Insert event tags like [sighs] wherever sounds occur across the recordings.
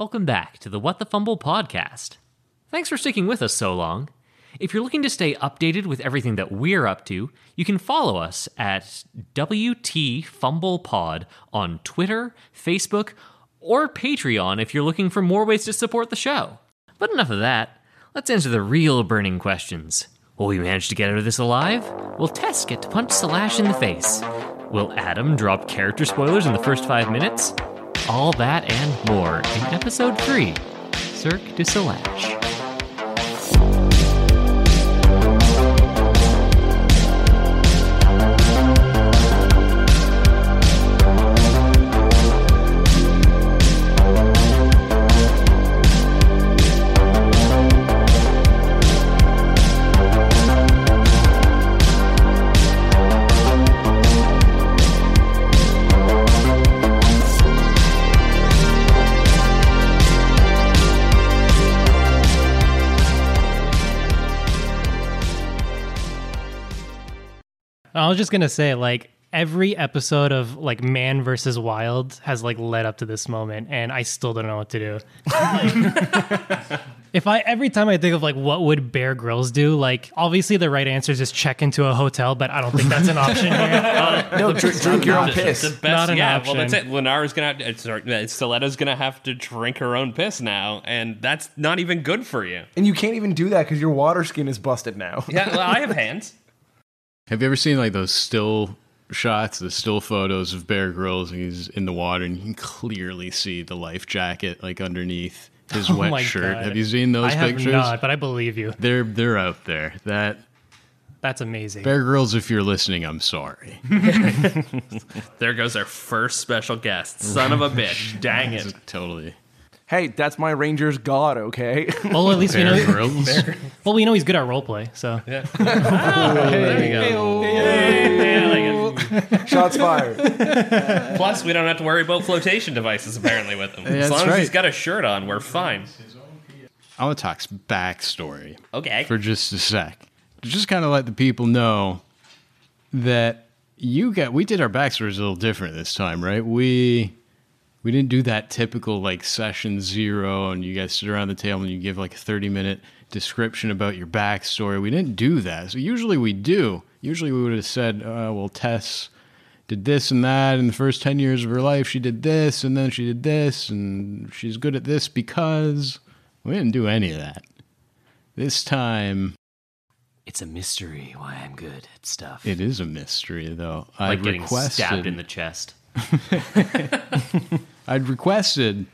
Welcome back to the What the Fumble podcast. Thanks for sticking with us so long. If you're looking to stay updated with everything that we're up to, you can follow us at WTFumblePod on Twitter, Facebook, or Patreon if you're looking for more ways to support the show. But enough of that. Let's answer the real burning questions. Will we manage to get out of this alive? Will Tess get to punch Slash in the face? Will Adam drop character spoilers in the first five minutes? All that and more in episode 3 Cirque du Selash. Was just gonna say, like every episode of like Man versus Wild has like led up to this moment, and I still don't know what to do. [laughs] if I every time I think of like what would Bear Grylls do, like obviously the right answer is just check into a hotel, but I don't think that's an option here. [laughs] No, drink, drink your own The piss. best, Not an yeah. option. Well, that's it. Lenara's gonna, have to, uh, sorry, uh, Stiletto's gonna have to drink her own piss now, and that's not even good for you. And you can't even do that because your water skin is busted now. Yeah, well, I have hands. [laughs] Have you ever seen like those still shots, the still photos of Bear Grylls and he's in the water and you can clearly see the life jacket like underneath his Oh wet shirt. God. Have you seen those I have pictures? not, but I believe you. They're they're out there. That That's amazing. Bear Grylls, if you're listening, I'm sorry. [laughs] There goes our first special guest. Son of a bitch. Dang [laughs] it. totally. Hey, that's my Ranger's god, okay? [laughs] well, at least we know. [laughs] Well, we know he's good at roleplay, so yeah. [laughs] There oh, you go. Oh. Shots fired. Plus, we don't have to worry about flotation devices apparently with him. as that's long as he's right. got a shirt on, we're fine. I want to talk backstory Okay. for just a sec. Just kind of let the people know that you got we did our backstories a little different this time, right? We we didn't do that typical like session zero and you guys sit around the table and you give like a 30 minute description about your backstory. We didn't do that. So usually we do. Usually we would have said, uh, well, Tess did this and that in the first 10 years of her life. She did this and then she did this and she's good at this because we didn't do any of that. This time It's a mystery why I'm good at stuff. it is a mystery though. like I getting requested stabbed in the chest. [laughs] I'd requested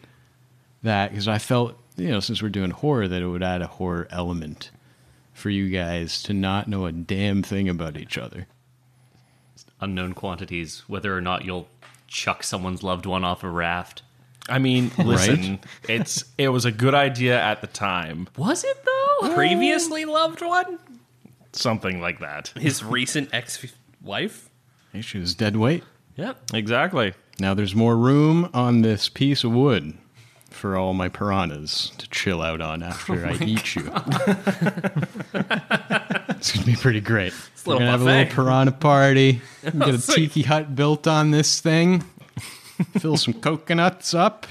that because I felt, you know, since we're doing horror, that it would add a horror element for you guys to not know a damn thing about each other. Unknown quantities, whether or not you'll chuck someone's loved one off a raft. I mean, [laughs] listen, it's it was a good idea at the time. Was it though? Uh, Previously loved one? Something like that. His recent ex-wife? Hey, she was dead weight. Yep. Exactly. Now there's more room on this piece of wood for all my piranhas to chill out on after [laughs] I eat you. [laughs] it's gonna be pretty great. a We're gonna have a little piranha party. [laughs] Get a sweet. tiki hut built on this thing. Fill some coconuts up.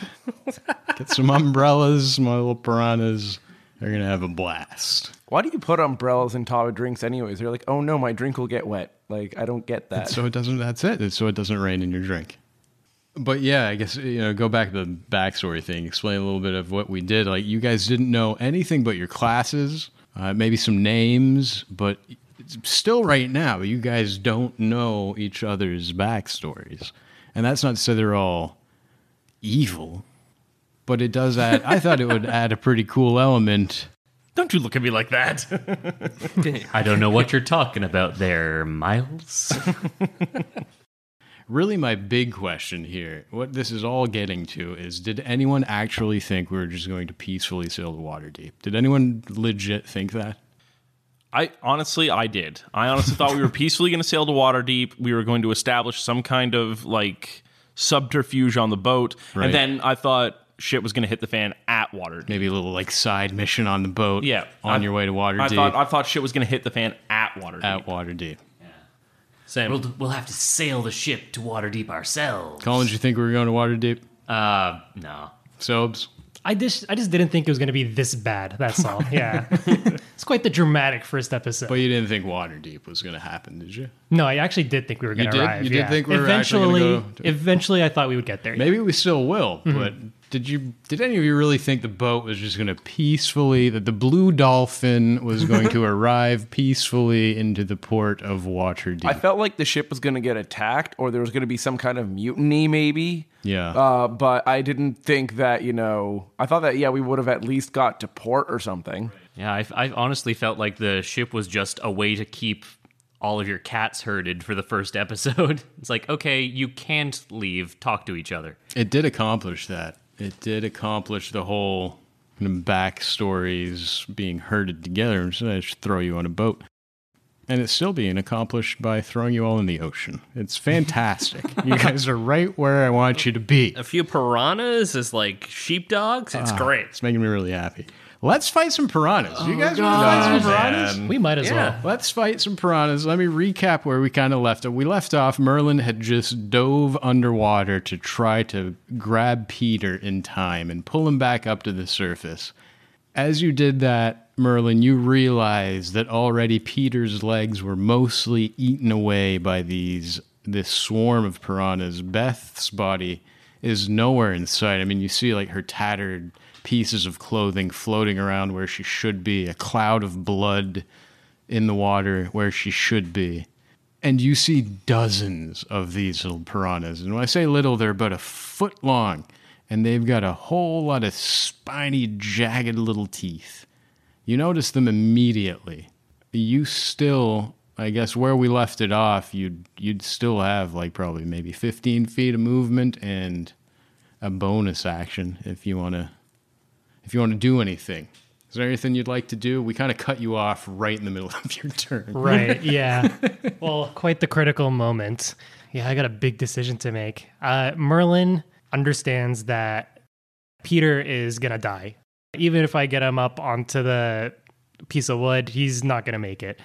Get some umbrellas. My little piranhas are gonna have a blast. Why do you put umbrellas in top of drinks anyways? They're like, oh no, my drink will get wet. Like, I don't get that. So it doesn't. That's it. It's so it doesn't rain in your drink. But yeah, I guess you know. Go back to the backstory thing. Explain a little bit of what we did. Like you guys didn't know anything but your classes, uh, maybe some names, but still, right now, you guys don't know each other's backstories. And that's not to say they're all evil, but it does add. I thought it would add a pretty cool element. Don't you look at me like that. [laughs] I don't know what you're talking about there, Miles. [laughs] Really, my big question here, what this is all getting to, is did anyone actually think we were just going to peacefully sail the Waterdeep? Did anyone legit think that? I honestly, I did. I honestly thought we were peacefully going to sail to Waterdeep. We were going to establish some kind of like subterfuge on the boat, Right. and then I thought shit was going to hit the fan at Waterdeep. Maybe a little like side mission on the boat. Yeah, on I- your way to water I deep. thought I thought shit was going to hit the fan at Waterdeep. at Waterdeep. Same. we'll, we'll have to sail the ship to Waterdeep ourselves. Collins, you think we were going to Waterdeep? Uh, no. Sobes? I just I just didn't think it was going to be this bad. That's all. [laughs] Yeah, it's quite the dramatic first episode. But you didn't think Waterdeep was going to happen, did you? no, I actually did think we were going to did? arrive. You did yeah. think we were actually eventually. gonna go to- Eventually, I thought we would get there. Maybe we still will, Mm-hmm. but did you did any of you really think the boat was just going to peacefully that the blue dolphin was going to [laughs] arrive peacefully into the port of Waterdeep? I felt like the ship was going to get attacked or there was going to be some kind of mutiny, maybe. yeah. Uh, but I didn't think that, you know, I thought that, yeah, we would have at least got to port or something. Yeah, I, I honestly felt like the ship was just a way to keep all of your cats herded for the first episode. [laughs] It's like, okay, you can't leave, talk to each other. It did accomplish that. It did accomplish the whole kind of backstories being herded together and so just throw you on a boat. And it's still being accomplished by throwing you all in the ocean. It's [laughs] fantastic. you [laughs] guys are right where I want you to be. A few piranhas is like sheepdogs. It's Ah, great. It's making me really happy. Let's fight some piranhas. you oh, guys want to fight some oh, piranhas? we might as well. Let's fight some piranhas. Let me recap where we kind of left it. We left off, Merlin had just dove underwater to try to grab Peter in time and pull him back up to the surface. As you did that, Merlin, you realized that already Peter's legs were mostly eaten away by these this swarm of piranhas. Beth's body is nowhere in sight. I mean, you see like her tattered pieces of clothing floating around where she should be, a cloud of blood in the water where she should be. And you see dozens of these little piranhas. And when I say little, they're about a foot long. And they've got a whole lot of spiny, jagged little teeth. You notice them immediately. You still, I guess, where we left it off, you'd you'd still have like probably maybe 15 feet of movement and a bonus action if you want to if you want to do anything. Is there anything you'd like to do? We kind of cut you off right in the middle [laughs] of your turn. Right. [laughs] Yeah. well, quite the critical moment. Yeah, I got a big decision to make. Uh, Merlin understands that Peter is going to die. Even if I get him up onto the piece of wood, he's not going to make it.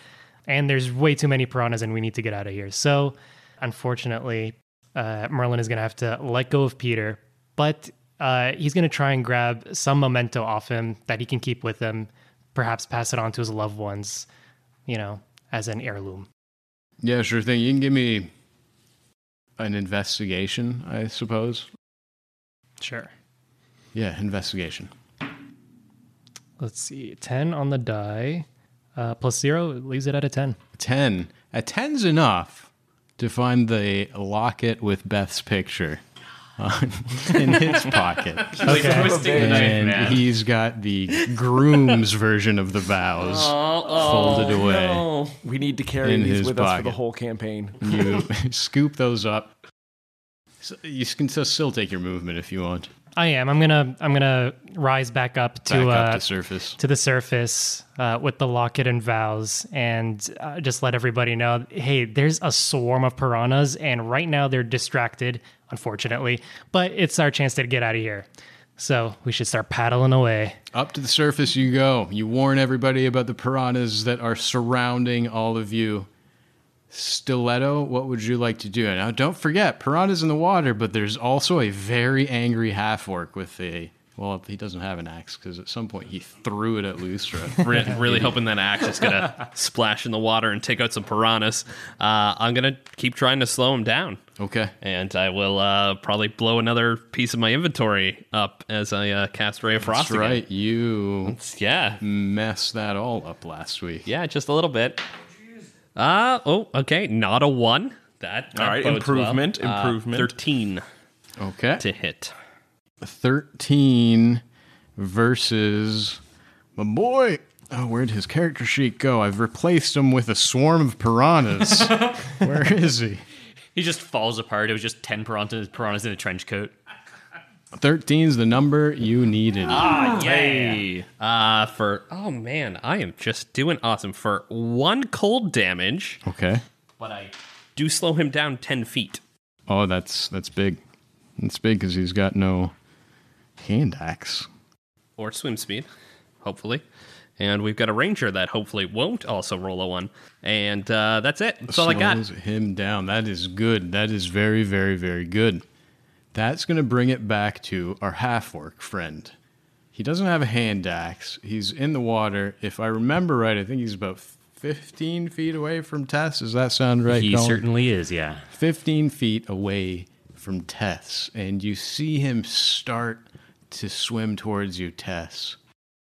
And there's way too many piranhas, and we need to get out of here. So, unfortunately, uh, Merlin is going to have to let go of Peter, but uh, he's going to try and grab some memento off him that he can keep with him, perhaps pass it on to his loved ones, you know, as an heirloom. Yeah, sure thing. You can give me an investigation, I suppose. Sure. Yeah, investigation. Let's see. 10 on the die, uh, plus zero leaves it at a 10. 10. A 10's enough to find the locket with Beth's picture [laughs] in his pocket. Okay. Twisting the knife, And he's got the groom's version of the vows folded away. no. We need to carry In these his with us for the whole campaign. You [laughs] scoop those up. So you can still- still take your movement if you want. I am. I'm gonna. I'm gonna rise back up to Back uh, up to surface. to the surface uh, with the locket and vows, and uh, just let everybody know. Hey, there's a swarm of piranhas, and right now they're distracted, unfortunately. But it's our chance to get out of here. So we should start paddling away. Up to the surface you go. You warn everybody about the piranhas that are surrounding all of you. Stiletto, what would you like to do? Now, don't forget, piranhas in the water, but there's also a very angry half orc with a. Well, he doesn't have an axe because at some point he threw it at Lustra. [laughs] Re- really hoping that axe is gonna [laughs] splash in the water and take out some piranhas. Uh, I'm gonna keep trying to slow him down, okay. and I will uh, probably blow another piece of my inventory up as I uh, cast Ray of Frost. That's right. You Again. Yeah, messed that all up last week. yeah, just a little bit. Uh oh, okay, not a one. That, that All right, improvement, well. Uh, improvement. Thirteen Okay. to hit. 13 versus my boy. Oh, where'd his character sheet go? I've replaced him with a swarm of piranhas. [laughs] Where is he? He just falls apart. It was just 10 piranhas, piranhas in a trench coat. 13's the number you needed. Ah, yay! Uh for oh man, I am just doing awesome for one cold damage, Okay. but I do slow him down ten feet. Oh, that's that's big. That's big because he's got no hand axe. or swim speed, hopefully. And we've got a ranger that hopefully won't also roll a one. And uh, that's it. That's all I got. Slows him down. That is good. That is very, very, very good. That's going to bring it back to our half orc friend. He doesn't have a hand axe. He's in the water. If I remember right, I think he's about 15 feet away from Tess. Does that sound right? he Colin? certainly is, yeah. 15 feet away from Tess, and you see him start to swim towards you, Tess.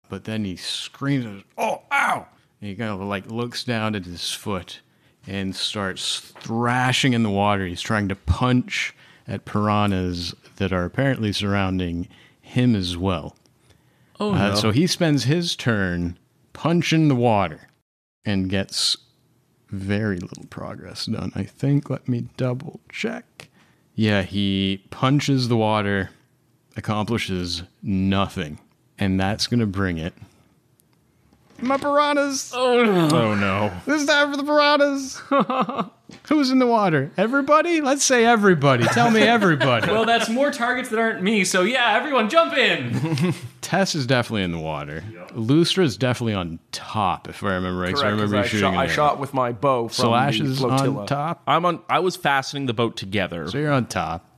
But then he screams, Oh, ow! And he kind of like looks down at his foot and starts thrashing in the water. He's trying to punch at piranhas that are apparently surrounding him as well. Oh, Uh, no. So he spends his turn punching the water and gets very little progress done, I think. Let me double check. Yeah, he punches the water, accomplishes nothing. And that's going to bring it. My piranhas! Oh, oh no. This is time for the piranhas! [laughs] Who's in the water? Everybody? Let's say everybody. Tell me everybody. [laughs] well, that's more targets that aren't me, so yeah, everyone jump in. [laughs] Tess is definitely in the water. Lustra is definitely on top, if I remember right. so I Correct, 'cause remember you I, shooting. shot, an I arrow. shot with my bow from Slash the is flotilla. on top. I'm on I was fastening the boat together. So you're on top.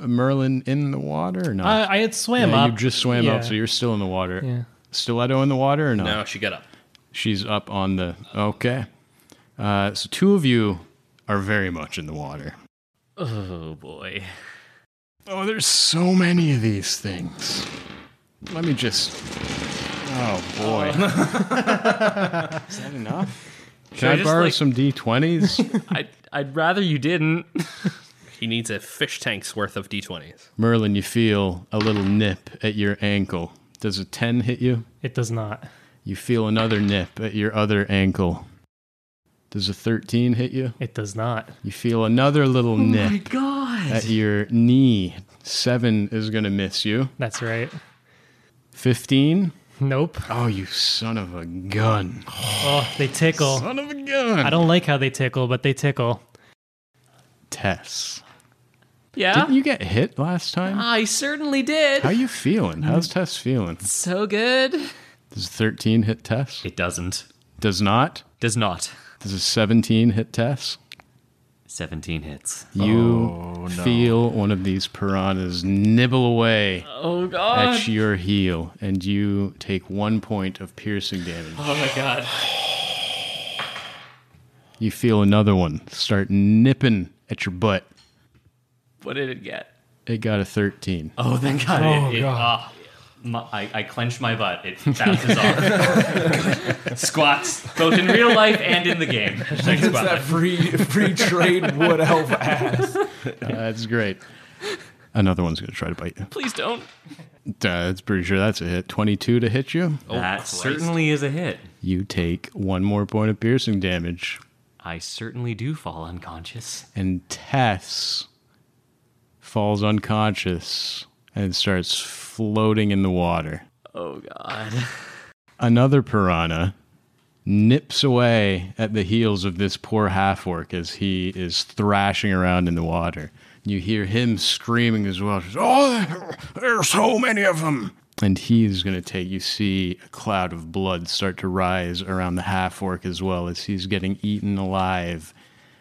Merlin in the water or not? I, I had swam yeah, up. you just swam Yeah. up, so you're still in the water. Yeah. Stiletto in the water or not? No, she got up. She's up on the. Okay. Uh, so two of you are very much in the water. oh, boy. Oh, there's so many of these things. Let me just. Oh boy. [laughs] Is that enough? Can I I, just, borrow like- some d20s? [laughs] I'd, I'd rather you didn't. [laughs] He needs a fish tank's worth of d20s. Merlin, you feel a little nip at your ankle. Does a 10 hit you? It does not. You feel another nip at your other ankle. Does a 13 hit you? It does not. You feel another little oh nip God. at your knee. 7 is going to miss you. That's right. 15? Nope. Oh, you son of a gun. Oh, they tickle. Son of a gun. I don't like how they tickle, but they tickle. Tess. Yeah? Didn't you get hit last time? I certainly did. How are you feeling? How's Tess feeling? So good. Does 13 hit Tess? It doesn't. Does not. Does not. Does a 17 hit Tess? 17 hits. You oh, feel one of these piranhas nibble away Oh, God. at your heel, and you take one point of piercing damage. Oh, my God. You feel another one start nipping at your butt. What did it get? It got a 13. Oh, thank God. Oh, it, it, God. Ah. My, I, I clench my butt. It bounces off. [laughs] Squats, both in real life and in the game. It's that free free trade wood elf ass. [laughs] That's great. Another one's going to try to bite you. Please don't. Uh, That's pretty sure that's a hit. 22 to hit you. that Christ. certainly is a hit. You take one more point of piercing damage. I certainly do fall unconscious. And Tess falls unconscious and starts floating in the water. Oh, God. [laughs] Another piranha nips away at the heels of this poor half orc as he is thrashing around in the water. You hear him screaming as well. Oh, there, there are so many of them. And he's going to take, you see a cloud of blood start to rise around the half orc as well as he's getting eaten alive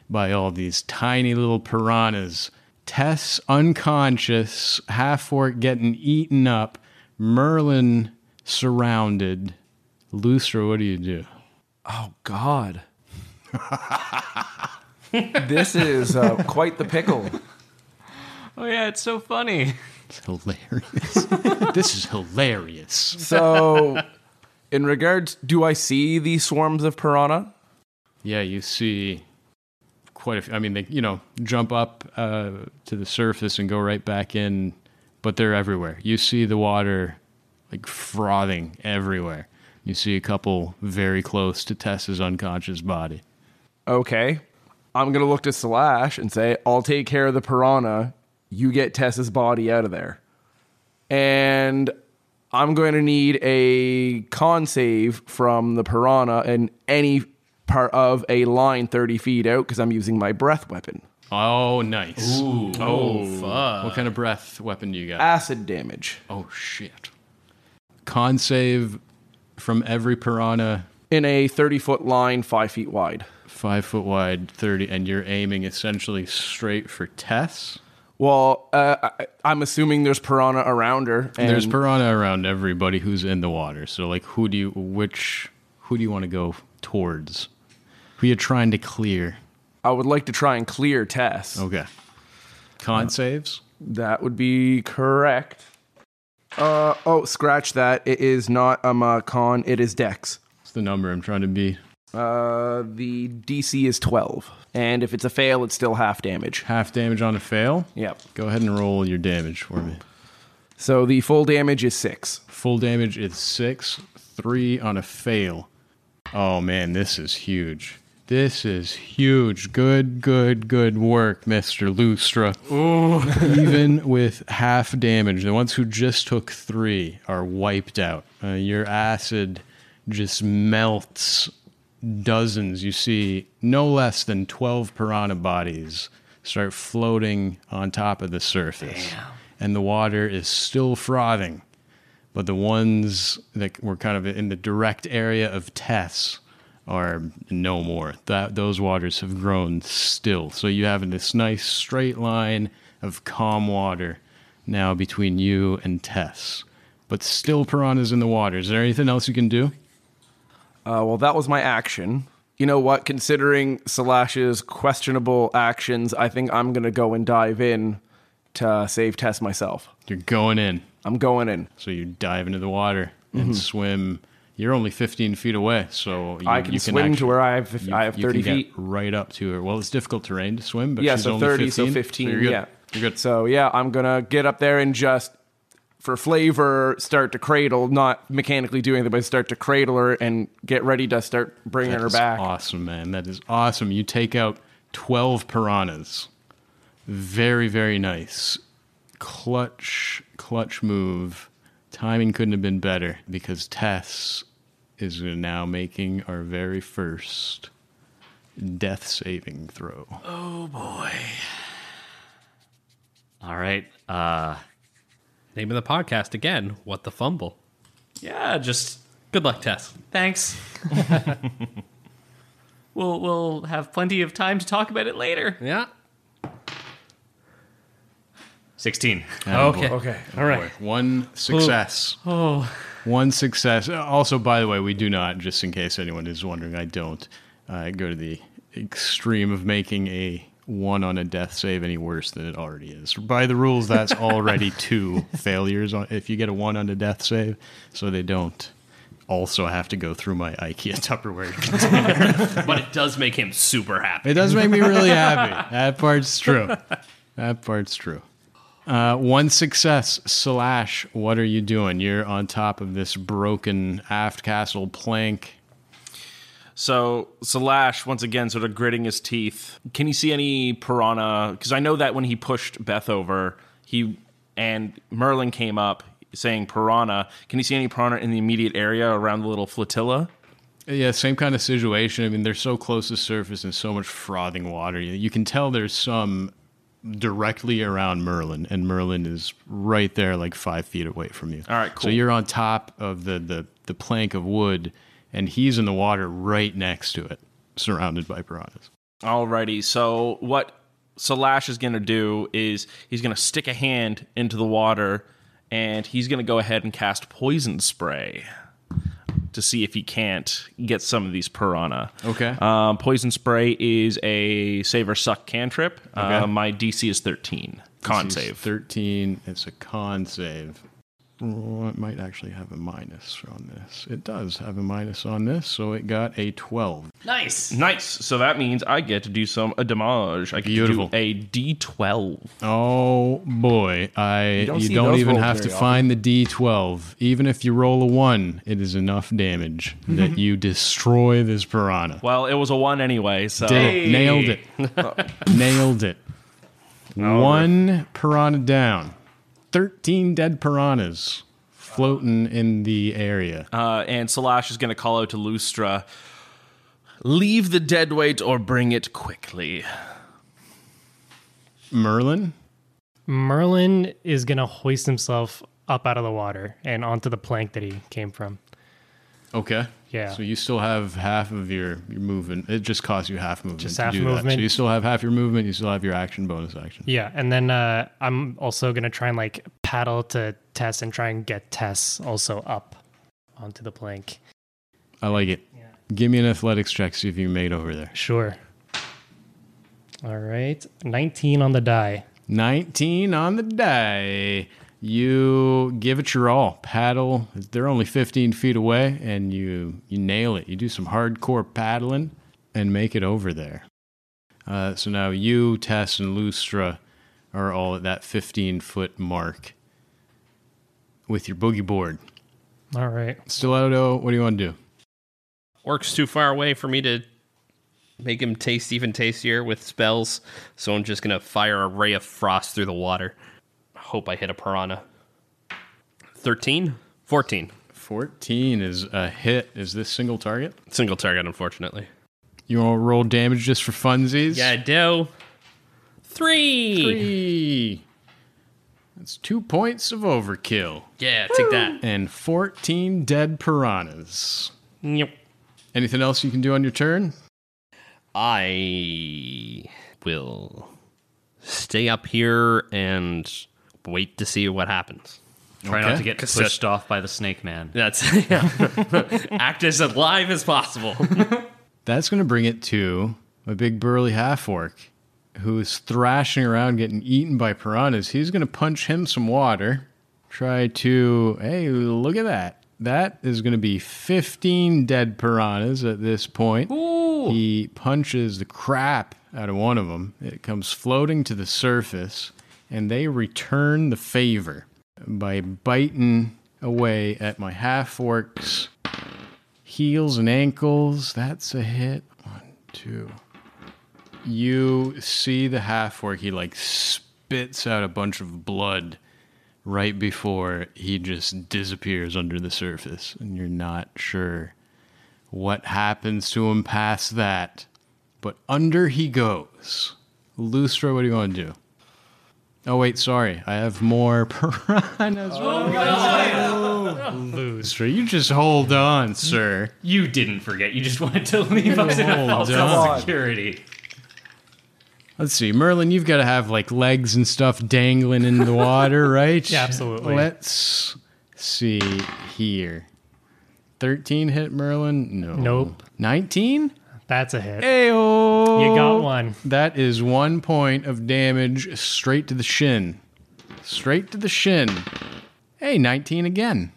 by all these tiny little piranhas. Tess unconscious, half orc getting eaten up, Merlin surrounded. Lustra, what do you do? Oh God. [laughs] this is uh, quite the pickle. Oh, yeah, it's so funny. It's hilarious. [laughs] this is hilarious. So, in regards, do I see these swarms of piranha? Yeah, you see quite a few. I mean, they, you know, jump up uh, to the surface and go right back in, but they're everywhere. You see the water like frothing everywhere. You see a couple very close to Tessa's unconscious body. Okay. I'm gonna look to Slash and say, "I'll take care of the piranha. You get Tessa's body out of there." And I'm going to need a con save from the piranha and any part of a line 30 feet out because I'm using my breath weapon. Oh, nice. Oh, fuck. What kind of breath weapon do you got? Acid damage Oh shit. Con save from every piranha, in a 30 foot line, five feet wide. five foot wide, thirty, and you're aiming essentially straight for Tess. Well, uh, I, I'm assuming there's piranha around her. And There's piranha around everybody who's in the water. So like who do you which who do you want to go towards? Who you trying to clear? I would like to try and clear Tess. Okay. Con saves? That would be correct. Uh oh, scratch that. It is not um uh, con. It is Dex. It's the number I'm trying to beat. Uh, the DC is 12, and if it's a fail, it's still half damage. Half damage on a fail. Yep. Go ahead and roll your damage for me. So the full damage is six. Full damage is six, three on a fail. Oh man, this is huge. This is huge. Good, good, good work, Mr. Lustra. Even with half damage, the ones who just took three are wiped out. Uh, your acid just melts dozens. You see no less than 12 piranha bodies start floating on top of the surface. And the water is still frothing but the ones that were kind of in the direct area of Tess are no more. That those waters have grown still. So you have this nice straight line of calm water now between you and Tess. But still piranhas in the water. Is there anything else you can do? Uh, well, that was my action. You know what? Considering Selash's questionable actions, I think I'm gonna go and dive in to save Tess myself. You're going in. I'm going in. So you dive into the water and swim. You're only 15 feet away, so you, I can you swim to actually- where I have you- I have you 30 can get feet. right up to her. Well, it's difficult terrain to swim, but Yeah, she's so only 30, 15, so 15. you're good. Yeah, You're good. So yeah, I'm gonna get up there and just, for flavor, start to cradle, not mechanically doing it, but start to cradle her and get ready to start bringing That her is back. Awesome, man. That is awesome. You take out 12 piranhas. Very, very nice. Clutch, clutch move. Timing couldn't have been better because Tess is now making our very first death saving throw. Oh boy. All right. Uh, Name of the podcast again. What the fumble? yeah, just Good luck, Tess. thanks. [laughs] we'll we'll have plenty of time to talk about it later. Yeah. 16. Okay. Okay. All right. One success. Oh. One success. Also, by the way, we do not, just in case anyone is wondering, I don't uh, go to the extreme of making a one on a death save any worse than it already is. By the rules, that's [laughs] already two failures on, if you get a one on a death save, so they don't also have to go through my IKEA Tupperware. Container. [laughs] but it does make him super happy. It does make me really happy. [laughs] That part's true. That part's true. Uh, one success slash. What are you doing? You're on top of this broken aft castle plank. So Slash once again sort of gritting his teeth. Can you see any piranha? Because I know that when he pushed Beth over, he and Merlin came up saying piranha. Can you see any piranha in the immediate area around the little flotilla? Yeah, same kind of situation. I mean, they're so close to the surface and so much frothing water. You can tell there's some directly around Merlin, and Merlin is right there, like five feet away from you. All right, cool. So you're on top of the, the, the plank of wood, and he's in the water right next to it, surrounded by piranhas. Alrighty. So what Selash is going to do is he's going to stick a hand into the water, and he's going to go ahead and cast poison spray to see if he can't get some of these piranha. Okay. Um, poison spray is a save or suck cantrip. Okay. Uh, my DC is 13. Con save. 13. It's a con save. It might actually have a minus on this. It does have a minus on this, so it got a 12. Nice. Nice. So that means I get to do some a damage. I get Beautiful. to do a D12. Oh boy, I you don't don't, even have to often. find the D12. Even if you roll a 1, it is enough damage mm-hmm. that you destroy this piranha. Well, it was a one anyway. So Did it. Nailed it. [laughs] Nailed it. One piranha down. 13 dead piranhas floating in the area. Uh, and Selash is going to call out to Lustra, leave the dead weight or bring it quickly. Merlin? Merlin is going to hoist himself up out of the water and onto the plank that he came from. Okay. Yeah. So you still have half of your, your movement. It just costs you half movement Just to half do that. So you still have half your movement. You still have your action bonus action. Yeah, and then uh, I'm also gonna try and like paddle to Tess and try and get Tess also up onto the plank. I like it. Give me an athletics check. See if you made over there. Sure. All right, 19 on the die. 19 on the die. You give it your all. Paddle. They're only 15 feet away, and you you nail it. You do some hardcore paddling and make it over there. Uh, so now you, Tess, and Lustra are all at that 15 foot mark with your boogie board. All right. Stiletto, what do you want to do? Orc's too far away for me to make him taste even tastier with spells, so I'm just gonna fire a ray of frost through the water. Hope I hit a piranha. 13? 14. 14 is a hit. Is this single target? Single target, unfortunately. You want to roll damage just for funsies? Yeah, I do. Three. Three. That's two points of overkill. Yeah, take that. and 14 dead piranhas. Yep. Anything else you can do on your turn? I will stay up here and wait to see what happens. Try not to get Cause pushed off by the snake man. That's [laughs] [laughs] act as alive as possible. [laughs] That's going to bring it to a big burly half orc who's thrashing around getting eaten by piranhas. He's going to punch him some water. Try to, hey, look at that. That is going to be 15 dead piranhas at this point. He punches the crap out of one of them. It comes floating to the surface, and they return the favor by biting away at my half orcs heels and ankles. That's a hit. One, two. You see the half orc. He like spits out a bunch of blood right before he just disappears under the surface, and you're not sure what happens to him past that. But under he goes. Lustra, what do you want to do? Oh wait, sorry. I have more [laughs] piranhas. Oh, Lustra, you just hold on, sir. You didn't forget. You just wanted to leave us in a Hold false on. of security. Let's see, Merlin, you've got to have like legs and stuff dangling in the water, [laughs] right? Yeah, absolutely. Let's see here. 13 hit Merlin? No. Nope. 19? That's a hit. Ayo! You got one. That is one point of damage straight to the shin. Straight to the shin. Hey, 19 again.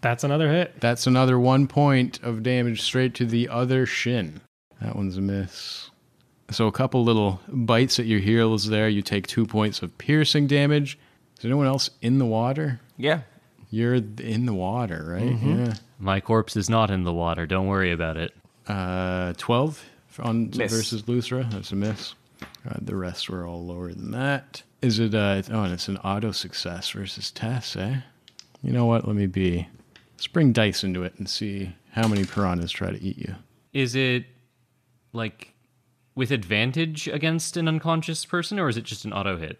That's another hit. That's another one point of damage straight to the other shin. That one's a miss. So a couple little bites at your heels there. You take two points of piercing damage. Is anyone else in the water? Yeah. You're in the water, right? Mm-hmm. Yeah. My corpse is not in the water. Don't worry about it. Uh, 12 on Miss. versus Lustra. That's a miss. Uh, the rest were all lower than that. Is it, uh, oh, and it's an auto success versus Tess, eh? You know what? Let me be. Let's bring dice into it and see how many piranhas try to eat you. Is it like with advantage against an unconscious person, or is it just an auto hit?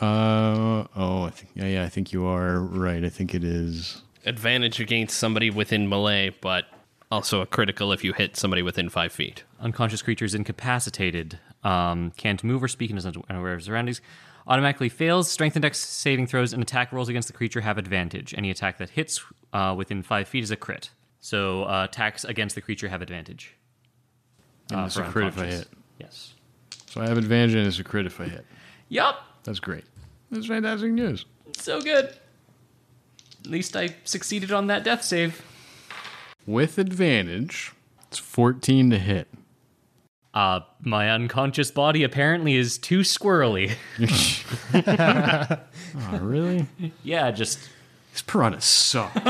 Uh oh, I think yeah, yeah, I think you are right. I think it is. Advantage against somebody within melee, but also a critical if you hit somebody within five feet. Unconscious creatures incapacitated, um, can't move or speak and is unaware of surroundings. Automatically fails. Strength index saving throws and attack rolls against the creature have advantage. Any attack that hits uh, within five feet is a crit. So uh, attacks against the creature have advantage. And uh, it's a crit if I hit. Yes. So I have advantage and it's a crit if I hit. Yup. That's great. That's fantastic news. So good. At least I succeeded on that death save. With advantage, it's 14 to hit. Uh, my unconscious body apparently is too squirrely. [laughs] Oh, really? yeah, just [laughs] These piranhas suck. dude,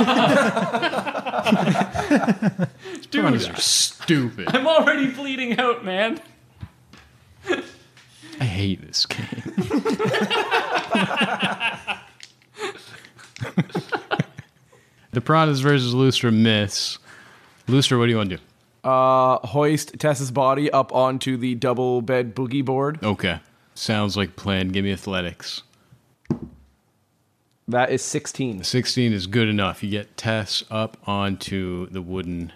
piranhas are stupid. I'm already bleeding out, man. I hate this game. [laughs] the piranhas versus Lustra miss. Lustra, what do you want to do? Uh, hoist Tess's body up onto the double bed boogie board. Okay. Sounds like plan. Give me athletics. That is 16. 16 is good enough. You get Tess up onto the wooden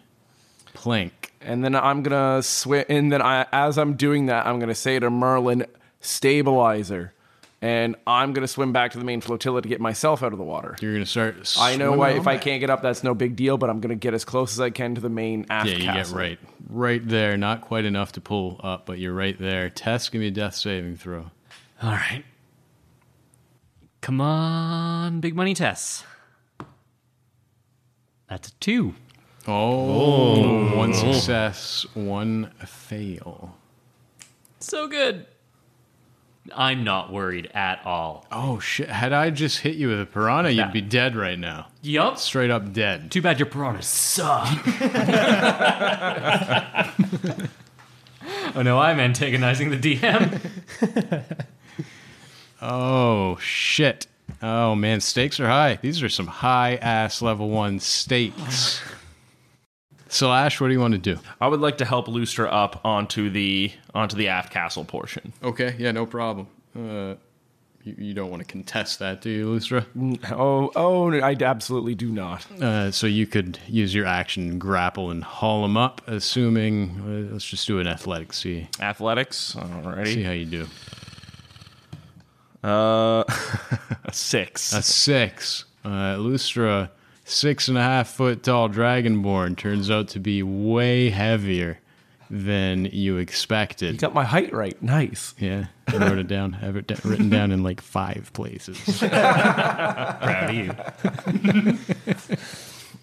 plank. And then I'm gonna swim. And then I, as I'm doing that, I'm gonna say to Merlin, "Stabilizer," and I'm gonna swim back to the main flotilla to get myself out of the water. You're going to start. I know swimming why, if I can't get up, that's no big deal. But I'm gonna get as close as I can to the main aft Yeah, you castle. get right, right there. Not quite enough to pull up, but you're right there. Tess, give me a death saving throw. All right. Come on, big money Tess. That's a two. Oh, one oh. success, one fail. So good. I'm not worried at all. Oh shit! Had I just hit you with a piranha, you'd be dead right now. Yup. Straight up dead. Too bad your piranhas suck. [laughs] oh no, I'm antagonizing the DM. [laughs] Oh shit! Oh man, stakes are high. These are some high ass level one stakes. [laughs] Slash, what do you want to do? I would like to help Lustra up onto the onto the aft castle portion. Okay, yeah, no problem. Uh, you, you don't want to contest that, do you, Lustra? Oh, oh, I absolutely do not. Uh, so you could use your action grapple and haul him up, assuming. Uh, let's just do an athletics. See, Athletics, see how you do. Uh, [laughs] a six. A six. Uh, Lustra, six and a half foot tall dragonborn, turns out to be way heavier than you expected. You got my height right. Nice. yeah, I wrote it down. I have it da- written down in like five places. [laughs] Proud of you.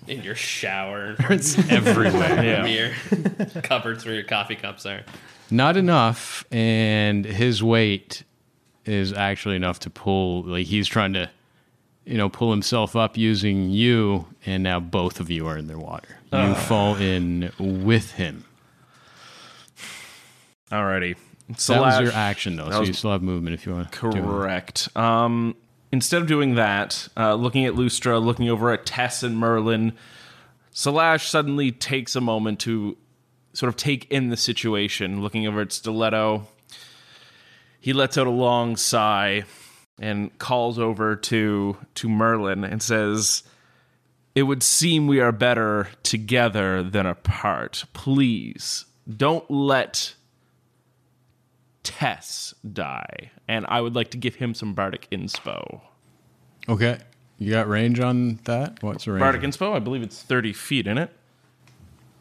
In your shower, it's [laughs] everywhere. yeah. mirror, [laughs] cupboards where your coffee cups are. Not enough, and his weight is actually enough to pull. Like he's trying to, you know, pull himself up using you, and now both of you are in their water. You fall in with him. Alrighty. That Slash- was your action, though, That so you still have movement if you want. to. Correct. Um, instead of doing that, uh, looking at Lustra, looking over at Tess and Merlin, Selash suddenly takes a moment to sort of take in the situation. Looking over at Stiletto, he lets out a long sigh and calls over to to Merlin and says, "It would seem we are better together than apart. Please don't let." Tess die, and I would like to give him some bardic inspo. Okay, you got range on that. What's the range? Bardic inspo, I believe it's thirty feet in it.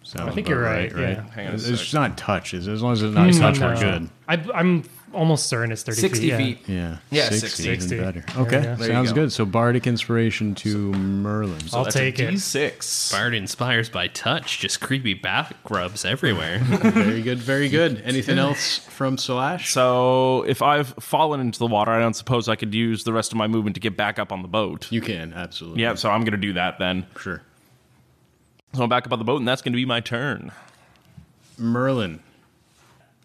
Sounds I think you're right, yeah. Hang on a It's, sec. it's not touch. It's, as long as it's not mm, touch, we're good. I, I'm almost certain it's 30 60 feet. yeah. feet. Yeah, Yeah, 60, 60. even better. Okay, go. There you sounds go. good. So bardic inspiration to Merlin. I'll That's take it. D6. Bard inspires by touch, just creepy back rubs everywhere. [laughs] very good, very good. Anything else from Slash? So if I've fallen into the water, I don't suppose I could use the rest of my movement to get back up on the boat. You can absolutely. Yeah, so I'm going to do that then. sure. So I'm back up on the boat, and that's going to be my turn. Merlin.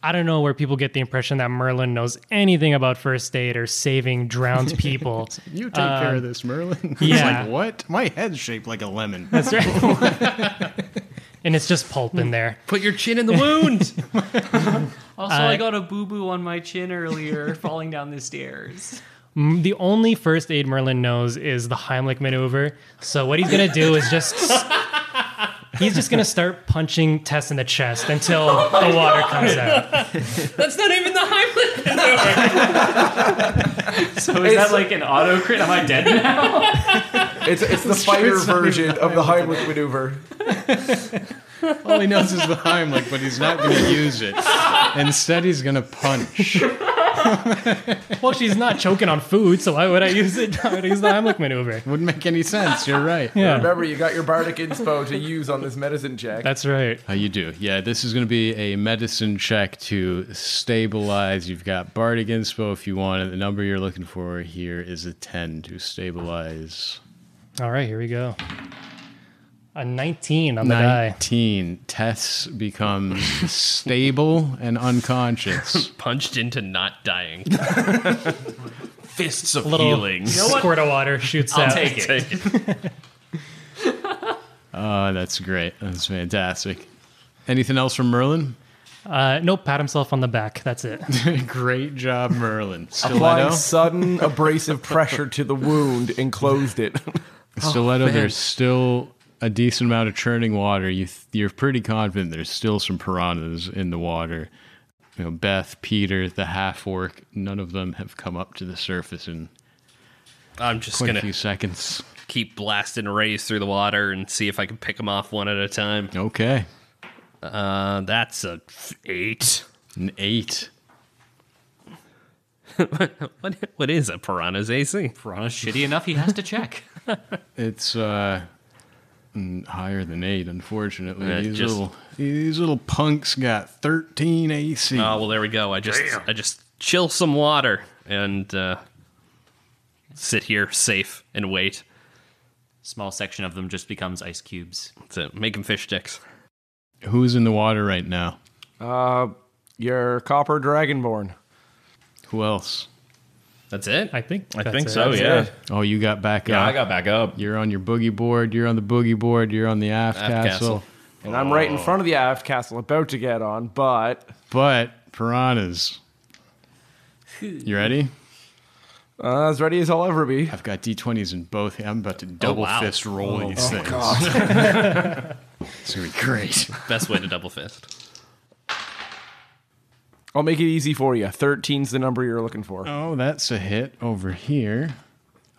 I don't know where people get the impression that Merlin knows anything about first aid or saving drowned [laughs] people. You take care of this, Merlin. [laughs] It's yeah. like what? My head's shaped like a lemon. That's right. [laughs] and it's just pulp in there. Put your chin in the wound. Also, I uh, got a boo boo on my chin earlier falling down the stairs. The only first aid Merlin knows is the Heimlich maneuver. So what he's gonna do is just he's just gonna start punching Tess in the chest until [laughs] oh the water comes out. [laughs] That's not even the Heimlich [laughs] maneuver. So is that like an auto crit? Am I dead now? It's, it's the fighter version of the Heimlich maneuver. All he knows is the Heimlich, but he's not going to use it. Instead, he's going to punch. [laughs] Well, she's not choking on food, so why would I use it? Why would I use the Heimlich maneuver? Wouldn't make any sense. You're right. Yeah, Remember, you got your bardic inspo to use on this medicine check. that's right. How you do? Yeah, this is going to be a medicine check to stabilize. You've got Bardic Inspo if you want it. The number you're looking for here is a 10 to stabilize. All right, here we go. A 19 on the die. 19. Tess becomes stable and unconscious. [laughs] Punched into not dying. [laughs] Fists of Little healing. squirt of water shoots I'll out. take it. Oh, [laughs] that's great. That's fantastic. Anything else from Merlin? Uh, nope, pat himself on the back. That's it. Great job, Merlin. Applying Stiletto. sudden abrasive pressure to the wound and closed it. Stiletto, man. there's still a decent amount of churning water. You th- you're pretty confident there's still some piranhas in the water. You know, Beth, Peter, the half orc, none of them have come up to the surface in I'm just quite a gonna few seconds. keep blasting rays through the water and see if I can pick them off one at a time. Okay, Uh, that's a f- eight. an eight. [laughs] What what is a piranha's AC? Piranha's shitty enough he has to check. [laughs] It's uh higher than eight, unfortunately. Yeah, these just- little these little punks got thirteen AC. Oh well, there we go. I just I just chill some water and uh, sit here safe and wait. Small section of them just becomes ice cubes. to make them fish sticks. Who's in the water right now? Uh, your copper dragonborn. Who else? That's it. I think. I think it. so, That's yeah. it. Oh, you got back Yeah, up. Yeah, I got back up. You're on your boogie board. You're on the boogie board. You're on the aft, Aft castle. castle. And I'm right in front of the aft castle, about to get on, but But piranhas. You ready? uh, as ready as I'll ever be. I've got d20s in both. I'm about to double wow. fist roll these things. [laughs] it's gonna be great. Best way to double fist. I'll make it easy for you. 13's the number you're looking for. Oh, that's a hit over here.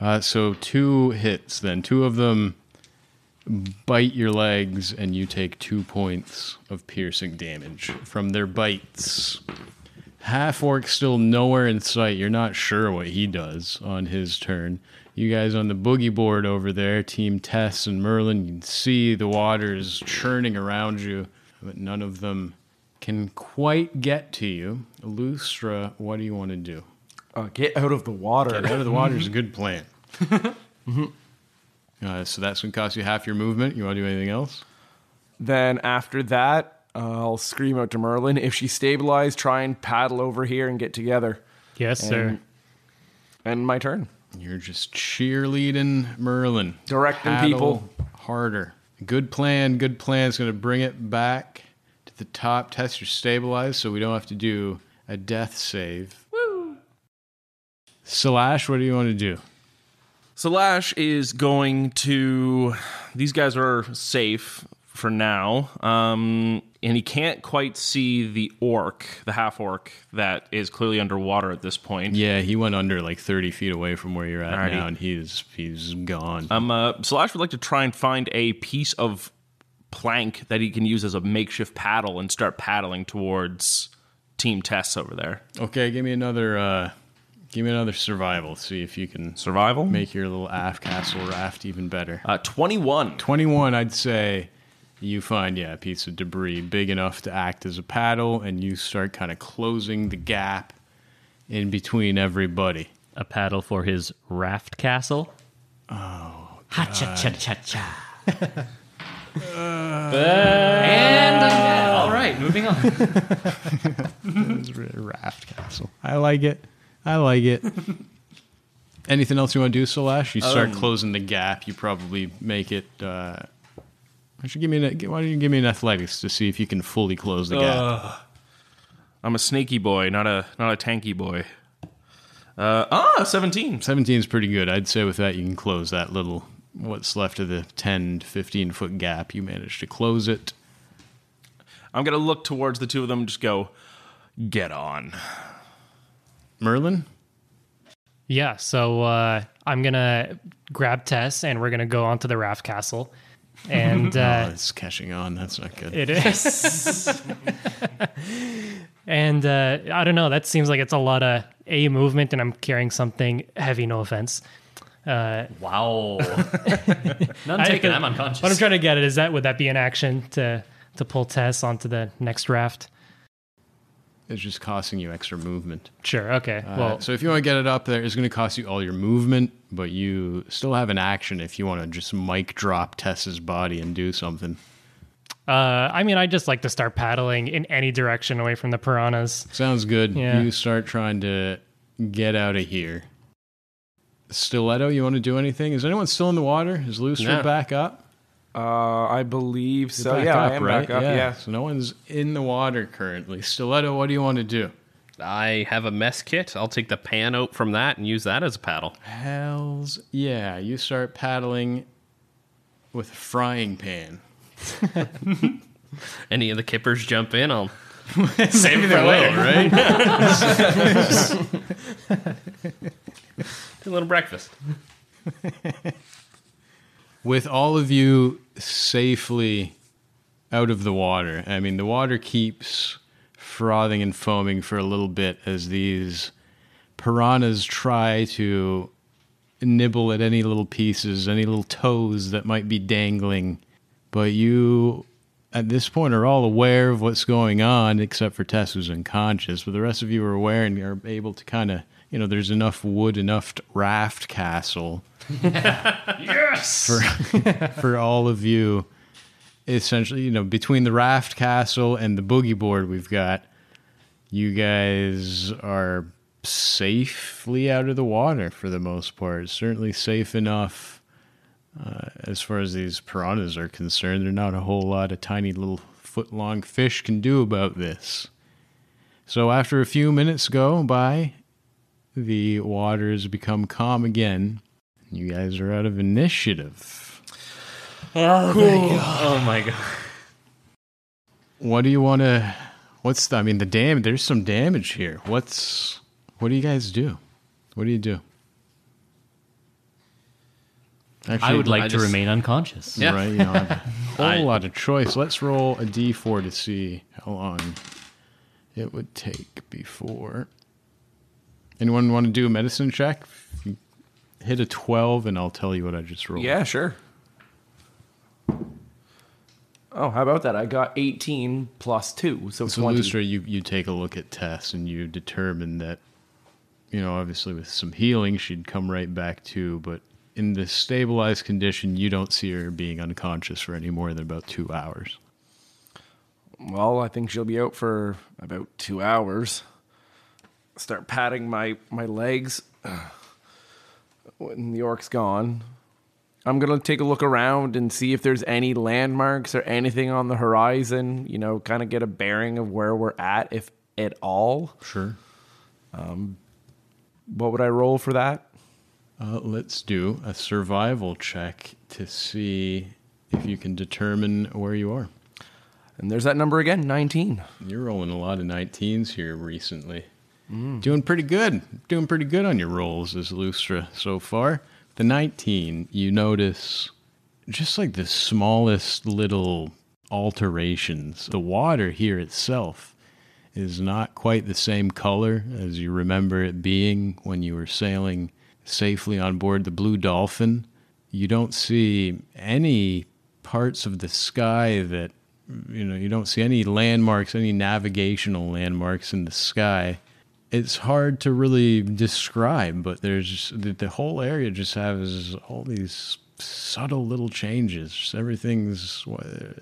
Uh, so two hits then. Two of them bite your legs, and you take two points of piercing damage from their bites. Half orc still nowhere in sight. You're not sure what he does on his turn. You guys on the boogie board over there, Team Tess and Merlin, you can see the waters churning around you, but none of them can quite get to you. Lustra, what do you want to do? Uh, get out of the water. Get out of the water is a [laughs] good plan. [laughs] uh, so that's going to cost you half your movement. You want to do anything else? Then after that, uh, I'll scream out to Merlin. If she's stabilized, try and paddle over here and get together. Yes, sir. And, and my turn. You're just cheerleading Merlin. Directing Paddle people. harder. Good plan. Good plan. It's going to bring it back to the top. Tess your stabilized so we don't have to do a death save. Woo! Selash, what do you want to do? Selash is going to. These guys are safe for now, um, and he can't quite see the orc, the half orc that is clearly underwater at this point. Yeah, he went under like 30 feet away from where you're at Alrighty. now, and he's he's gone. Um, uh, Selash would like to try and find a piece of plank that he can use as a makeshift paddle and start paddling towards Team Tess over there. okay, give me another. Uh, give me another survival. See if you can Survival. make your little aft castle raft even better. Uh, Twenty-one. 21, I'd say you find, yeah, a piece of debris big enough to act as a paddle, and you start kind of closing the gap in between everybody. A paddle for his raft castle. Oh, ha cha cha cha cha. And I'm dead. All right, moving on. [laughs] Raft castle. I like it. I like it. [laughs] Anything else you want to do, Selash? You start closing the gap. You probably make it. Uh, why don't you give me an, why don't you give me an athletics to see if you can fully close the gap? I'm a snaky boy, not a not a tanky boy. Uh, ah, seventeen. 17 is pretty good. I'd say with that you can close that little what's left of the 10 to 15 foot gap. You managed to close it. I'm gonna look towards the two of them. and Just go, get on. Merlin? Yeah, so uh, I'm gonna grab Tess and we're gonna go onto the raft castle, and [laughs] oh, uh, it's catching on. That's not good. it is. [laughs] and uh, I don't know. That seems like it's a lot of a movement, and I'm carrying something heavy. No offense. Uh, Wow. [laughs] None taken. I'm unconscious. What I'm trying to get at is that would that be an action to to pull Tess onto the next raft? It's just costing you extra movement. Sure. Okay. Uh, well, so if you want to get it up there, it's going to cost you all your movement, but you still have an action if you want to just mic drop Tess's body and do something. uh, I mean, I just like to start paddling in any direction away from the piranhas. Sounds good. Yeah. You start trying to get out of here. Stiletto, you want to do anything? Is anyone still in the water? Is Lustra No. back up? Uh, I believe so. Yeah, up, I am right? back up. Yeah. So no one's in the water currently. Stiletto, what do you want to do? I have a mess kit. I'll take the pan out from that and use that as a paddle. Hells yeah! You start paddling with a frying pan. [laughs] Any of the kippers jump in, I'll [laughs] save it for Either way, later. right? [laughs] A little breakfast. [laughs] with all of you safely out of the water. I mean, the water keeps frothing and foaming for a little bit as these piranhas try to nibble at any little pieces, any little toes that might be dangling. But you, at this point, are all aware of what's going on, except for Tess, who's unconscious. But the rest of you are aware and are able to kind of, you know, there's enough wood, enough raft castle [laughs] for [laughs] for all of you. Essentially you know between the raft castle and the boogie board we've got you guys are safely out of the water for the most part. Certainly safe enough uh, as far as these piranhas are concerned. There's not a whole lot of tiny little foot long fish can do about this. So after a few minutes go by the waters become calm again you guys are out of initiative. Oh, oh my god. What do you want to? What's the? I mean, the dam. There's some damage here. What's? What do you guys do? What do you do? Actually, I would like I to just- remain unconscious. Yeah. Right, you don't have a [laughs] whole I- lot of choice. Let's roll a d4 to see how long it would take before. Anyone want to do a medicine check? Hit a 12, and I'll tell you what I just rolled. Yeah, sure. Oh, how about that? I got 18 plus 2, so, So 20. Lustra, you you take a look at Tess and you determine that, you know, obviously with some healing she'd come right back to, but in this stabilized condition, you don't see her being unconscious for any more than about two hours. Well, I think she'll be out for about two hours. Start patting my, my legs [sighs] when the orc's gone. I'm going to take a look around and see if there's any landmarks or anything on the horizon, you know, kind of get a bearing of where we're at, if at all. Sure. Um, What would I roll for that? Uh, let's do a survival check to see if you can determine where you are. And there's that number again 19. You're rolling a lot of 19s here recently. Doing pretty good. Doing pretty good on your rolls as Lustra so far. The 19, you notice just like the smallest little alterations. The water here itself is not quite the same color as you remember it being when you were sailing safely on board the Blue Dolphin. You don't see any parts of the sky that you know, you don't see any landmarks, any navigational landmarks in the sky. It's hard to really describe, but there's the, the whole area just has all these subtle little changes. Everything's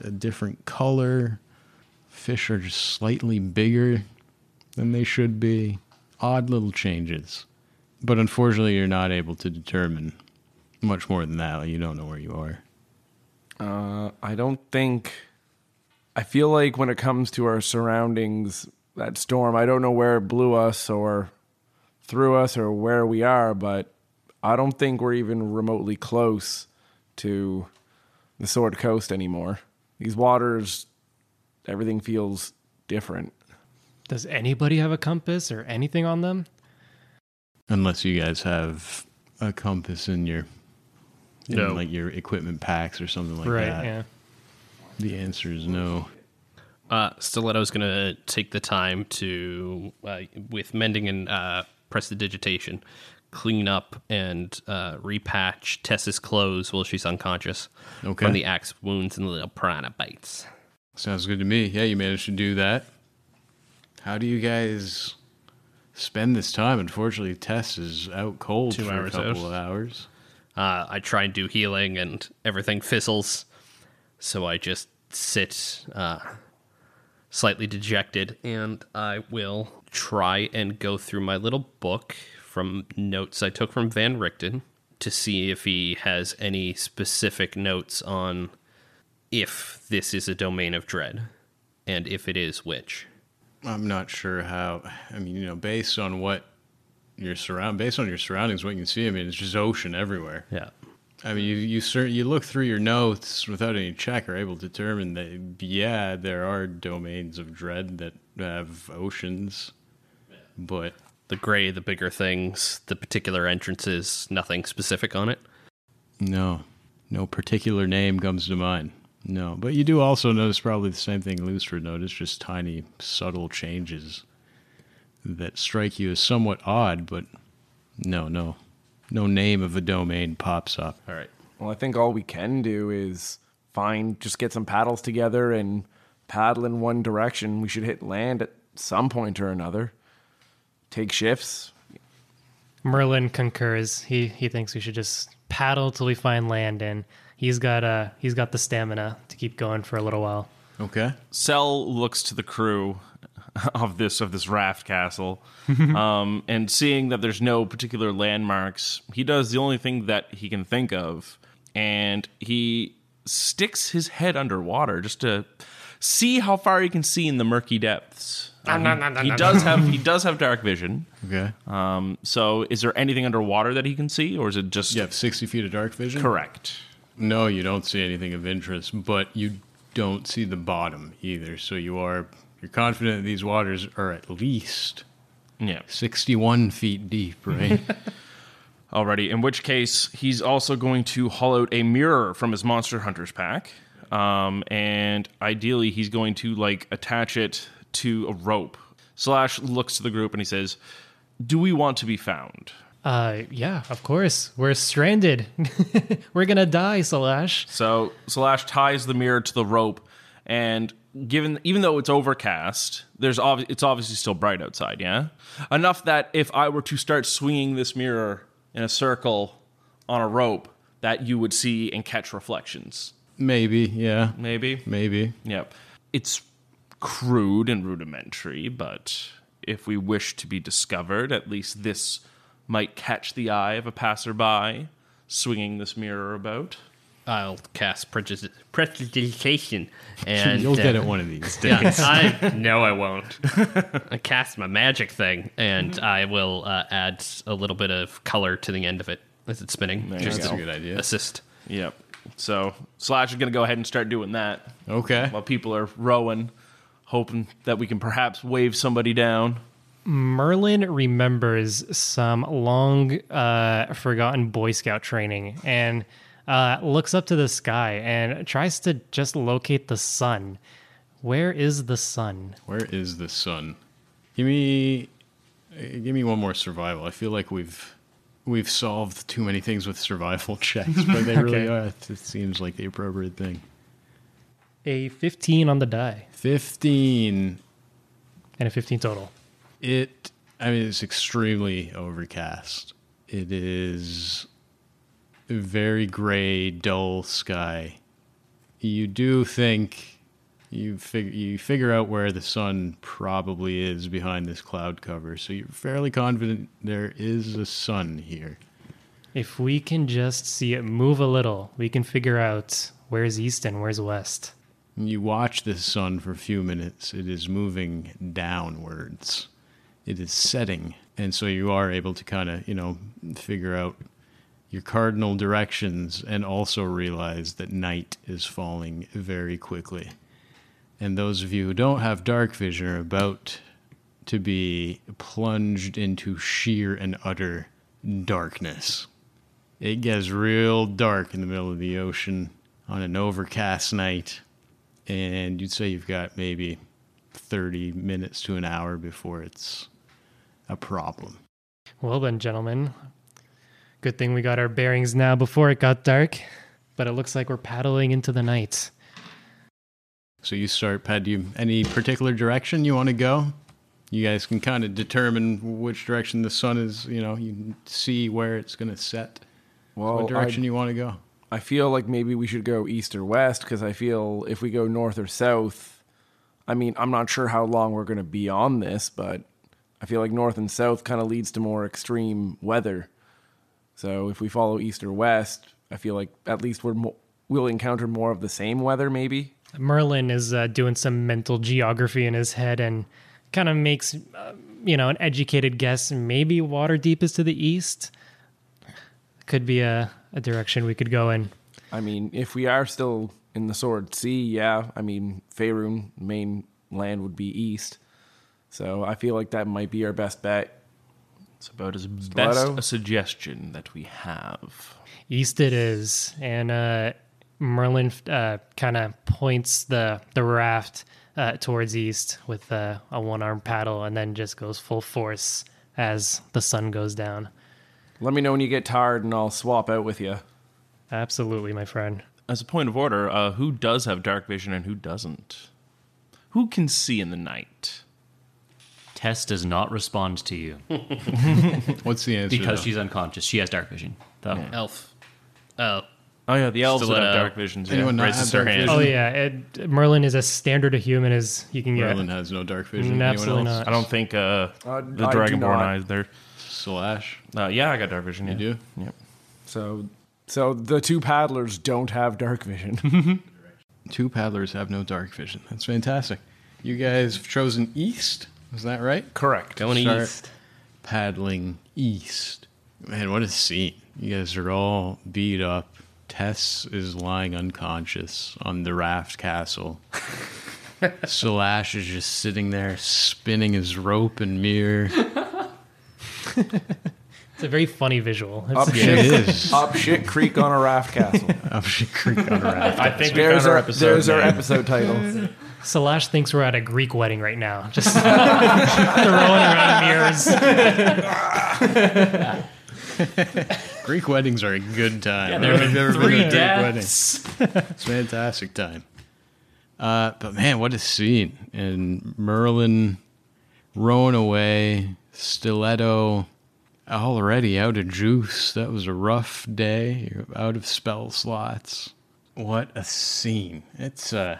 a different color. Fish are just slightly bigger than they should be. Odd little changes. But unfortunately, you're not able to determine much more than that. You don't know where you are. Uh, I don't think. I feel like when it comes to our surroundings, that storm, I don't know where it blew us or through us or where we are, but I don't think we're even remotely close to the Sword Coast anymore. These waters, everything feels different. Does anybody have a compass or anything on them? Unless you guys have a compass in your in No. like your equipment packs or something like right, that. yeah. The answer is no. Uh, Stiletto's going to take the time to, uh, with mending and uh, prestidigitation, clean up and uh, repatch Tess's clothes while she's unconscious Okay. from the axe wounds and the little piranha bites. Sounds good to me. Yeah, you managed to do that. How do you guys spend this time? Unfortunately, Tess is out cold Two for a couple out. of hours. Uh, I try and do healing and everything fizzles. So I just sit uh, slightly dejected and I will try and go through my little book from notes I took from Van Richten to see if he has any specific notes on if this is a domain of dread, and if it is, which. I'm not sure how. I mean, you know, based on what your surround, based on your surroundings, what you can see. I mean, it's just ocean everywhere. Yeah. I mean, you you cer- you look through your notes without any check, are able to determine that yeah, there are domains of dread that have oceans, but The gray, the bigger things, the particular entrances, nothing specific on it. no, no particular name comes to mind. No, but you do also notice probably the same thing Lustra noticed, just tiny, subtle changes that strike you as somewhat odd, but no, no, no name of a domain pops up. All right. Well, I think all we can do is find, just get some paddles together and paddle in one direction. We should hit land at some point or another. Take shifts. Merlin concurs. He he thinks we should just paddle till we find land, and he's got uh he's got the stamina to keep going for a little while. Okay. Sel looks to the crew [laughs] of this of this raft castle, [laughs] um, and seeing that there's no particular landmarks, he does the only thing that he can think of, and he sticks his head underwater just to see how far he can see in the murky depths. Um, he, he does have he does have dark vision. Okay. Um, so, is there anything underwater that he can see, or is it just You have 60 feet of dark vision? correct? No, you don't see anything of interest, but you don't see the bottom either. So you are you're confident that these waters are at least Yeah. 61 feet deep, right? [laughs] Alrighty, in which case he's also going to haul out a mirror from his Monster Hunters pack. Um, and ideally he's going to like attach it to a rope. Selash looks to the group and he says, Do we want to be found? Uh, yeah, of course. We're stranded. [laughs] We're gonna die, Selash. So Selash ties the mirror to the rope, and given even though it's overcast, there's obvi- it's obviously still bright outside. Yeah, enough that if I were to start swinging this mirror in a circle on a rope, that you would see and catch reflections. Maybe, yeah. Maybe. Maybe. Yep. It's crude and rudimentary, but if we wish to be discovered, at least this might catch the eye of a passerby swinging this mirror about. I'll cast prejudi- prestidigitation, [laughs] and You'll get uh, it one of these [laughs] days. Yeah, I [laughs] no, I won't. I cast my magic thing, and I will uh, add a little bit of color to the end of it as it's spinning. you Just. That's a good idea. assist. Yep. So Selash is going to go ahead and start doing that Okay. while people are rowing, hoping that we can perhaps wave somebody down. Merlin remembers some long uh, forgotten Boy Scout training and uh, looks up to the sky and tries to just locate the sun. Where is the sun? Where is the sun? Give me give me one more survival. I feel like we've we've solved too many things with survival [laughs] checks, but they [laughs] really are. It seems like the appropriate thing. A 15 on the die 15 and a 15 total. It, I mean, it's extremely overcast. It is very gray, dull sky. You do think you figure you figure out where the sun probably is behind this cloud cover, so you're fairly confident there is a sun here. If we can just see it move a little, we can figure out where's east and where's west. You watch this sun for a few minutes. It is moving downwards. It is setting. And so you are able to kind of, you know, figure out your cardinal directions and also realize that night is falling very quickly. And those of you who don't have dark vision are about to be plunged into sheer and utter darkness. It gets real dark in the middle of the ocean on an overcast night and you'd say you've got maybe 30 minutes to an hour before it's a problem. Well then, gentlemen, good thing we got our bearings now before it got dark, but it looks like we're paddling into the night. So you start, Pat, do you any particular direction you want to go? You guys can kind of determine which direction the sun is, you know, you can see where it's going to set. Well, what direction I, you want to go? I feel like maybe we should go east or west because I feel if we go north or south, I mean, I'm not sure how long we're going to be on this, but I feel like north and south kind of leads to more extreme weather. So if we follow east or west, I feel like at least we're mo- we'll encounter more of the same weather, maybe. Merlin is uh, doing some mental geography in his head and kind of makes, uh, you know, an educated guess. Maybe Waterdeep is to the east. Could be a, a direction we could go in. I mean, if we are still in the Sword Sea, yeah. I mean, Faerun, main land would be east. So I feel like that might be our best bet. It's about as best Stiletto? a suggestion that we have. East it is, and uh, Merlin uh, kind of points the the raft uh, towards east with uh, a one arm paddle, and then just goes full force as the sun goes down. Let me know when you get tired and I'll swap out with you. Absolutely, my friend. As a point of order, uh, who does have dark vision and who doesn't? Who can see in the night? Tess does not respond to you [laughs] What's the answer? because though? she's unconscious. She has dark vision. Though. Elf. Oh, Oh yeah, the elves that have Stiletto. dark visions. Anyone yeah. not raises have their dark hand. vision? Oh yeah, it, Merlin is as standard a human as you can get. Merlin has no dark vision. Mm, Anyone absolutely else? not. I don't think uh, Uh, the I do Dragonborn not. either. Selash. Uh, yeah, I got dark vision. Yeah. You do? Yep. So, so the two paddlers don't have dark vision. [laughs] Two paddlers have no dark vision. That's fantastic. You guys have chosen east. Is that right? Correct. going Start east. Paddling east. Man, what a scene. You guys are all beat up. Tess is lying unconscious on the raft castle. [laughs] Selash is just sitting there spinning his rope and mirror. [laughs] It's a very funny visual. It's- Up shit, it is. [laughs] up shit creek on a raft castle. Up shit creek on a raft. I think we There's found our our, episode. there's our episode title. Selash thinks we're at a Greek wedding right now, just [laughs] throwing around mirrors. [laughs] Greek weddings are a good time. Yeah, I they're don't know if you've been a three Greek deaths. wedding. It's a fantastic time. Uh, but man, what a scene! And Merlin rowing away, stiletto already out of juice. That was a rough day. You're out of spell slots. What a scene! It's uh,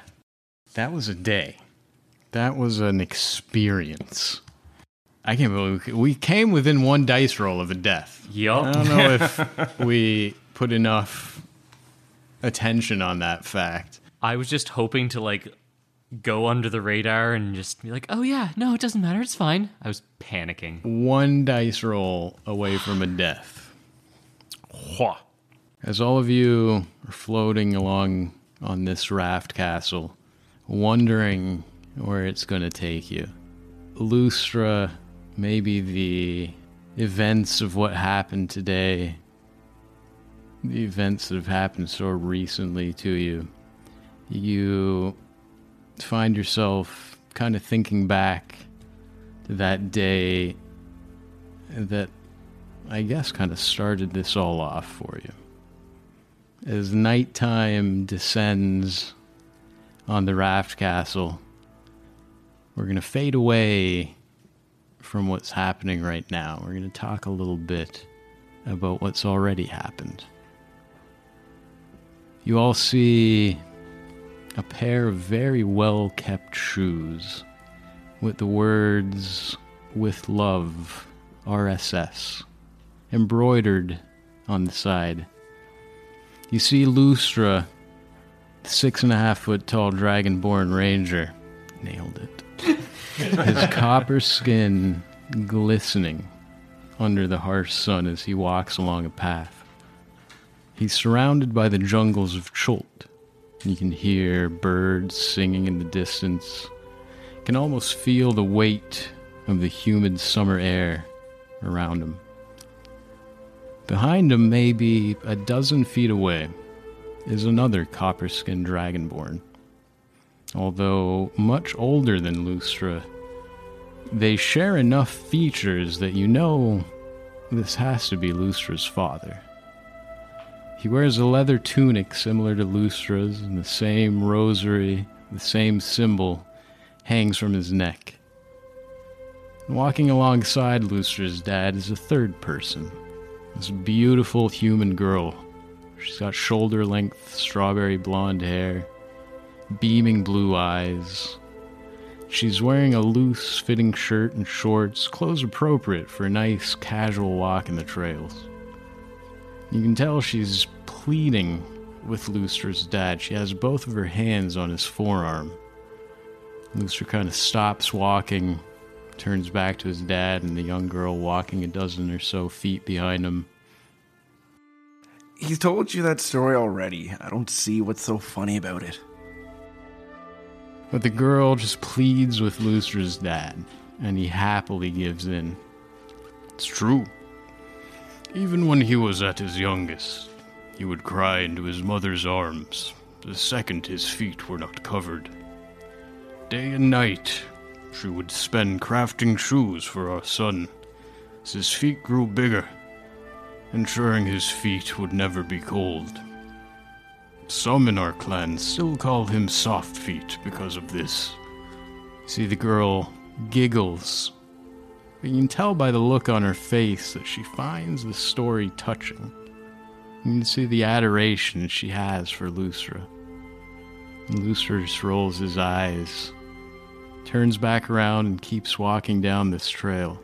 that was a day. That was an experience. I can't believe we- came within one dice roll of a death. I don't know if [laughs] we put enough attention on that fact. I was just hoping to like go under the radar and just be like, "Oh yeah, no, it doesn't matter. It's fine." I was panicking. One dice roll away from a death. As all of you are floating along on this raft castle, wondering where it's going to take you, Lustra, maybe the events of what happened today, the events that have happened so recently to you, you find yourself kind of thinking back to that day that I guess kind of started this all off for you. As nighttime descends on the raft castle, we're going to fade away from what's happening right now. We're going to talk a little bit about what's already happened. You all see a pair of very well kept shoes with the words with love RSS embroidered on the side. You see Lustra, six and a half foot tall dragonborn ranger, nailed it. [laughs] His copper skin glistening under the harsh sun as he walks along a path. He's surrounded by the jungles of Chult. You can hear birds singing in the distance. Can almost feel the weight of the humid summer air around him. Behind him, maybe a dozen feet away, is another copper skinned dragonborn. Although much older than Lustra, they share enough features that you know this has to be Lustra's father. He wears a leather tunic similar to Lustra's, and the same rosary, the same symbol, hangs from his neck. Walking alongside Lustra's dad is a third person, this beautiful human girl. She's got shoulder length strawberry blonde hair, beaming blue eyes. She's wearing a loose fitting shirt and shorts, clothes appropriate for a nice casual walk in the trails. You can tell she's pleading with Lustra's dad. She has both of her hands on his forearm. Lustra kind of stops walking, turns back to his dad and the young girl walking a dozen or so feet behind him. He's told you that story already. I don't see what's so funny about it. But the girl just pleads with Lustra's dad, and he happily gives in. It's true. Even when he was at his youngest, he would cry into his mother's arms the second his feet were not covered. Day and night, she would spend crafting shoes for our son as his feet grew bigger, ensuring his feet would never be cold. Some in our clan still call him Soft Feet because of this. See, the girl giggles. But you can tell by the look on her face that she finds the story touching. You can see the adoration she has for Lustra. And Lustra just rolls his eyes, turns back around, and keeps walking down this trail.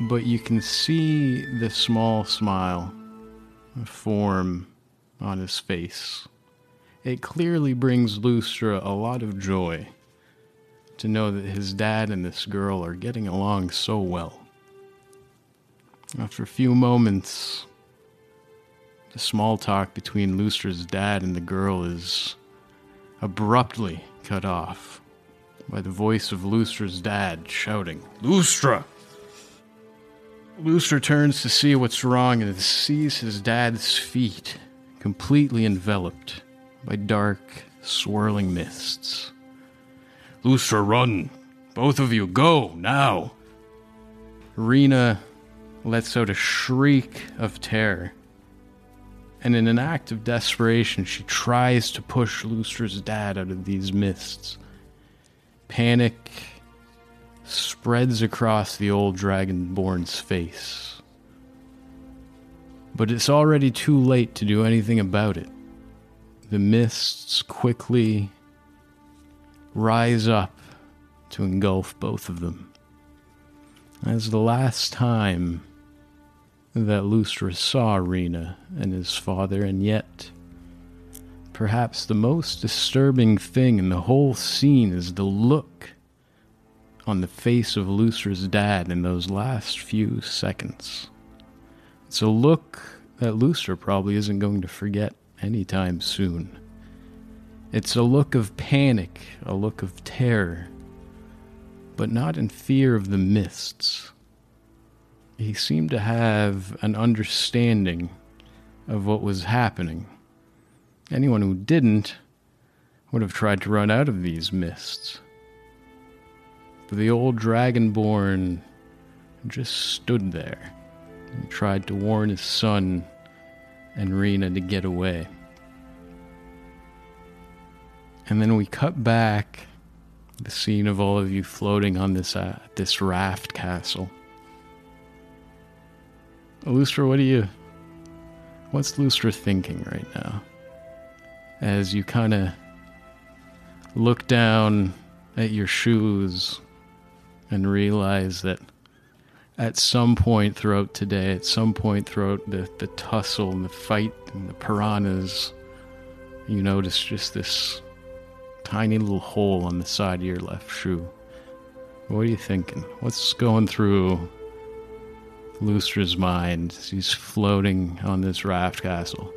But you can see the small smile form on his face. It clearly brings Lustra a lot of joy to know that his dad and this girl are getting along so well. After a few moments, the small talk between Lustra's dad and the girl is abruptly cut off by the voice of Lustra's dad shouting, Lustra! Lustra turns to see what's wrong and sees his dad's feet completely enveloped by dark, swirling mists. Lustra, run! Both of you, go, now! Rena lets out a shriek of terror, and in an act of desperation, she tries to push Lustra's dad out of these mists. Panic spreads across the old dragonborn's face. But it's already too late to do anything about it. The mists quickly rise up to engulf both of them. As the last time that Lustra saw Rena and his father, and yet perhaps the most disturbing thing in the whole scene is the look on the face of Lustra's dad in those last few seconds. It's a look that Lustra probably isn't going to forget anytime soon. It's a look of panic, a look of terror, but not in fear of the mists. He seemed to have an understanding of what was happening. Anyone who didn't would have tried to run out of these mists. But the old dragonborn just stood there and tried to warn his son and Rena to get away. And then we cut back the scene of all of you floating on this uh, this raft castle. Lustra, what do you what's Lustra thinking right now? As you kind of look down at your shoes and realize that at some point throughout today, at some point throughout the, the tussle and the fight and the piranhas, you notice just this tiny little hole on the side of your left shoe. What are you thinking? What's going through Lustra's mind as he's floating on this raft castle?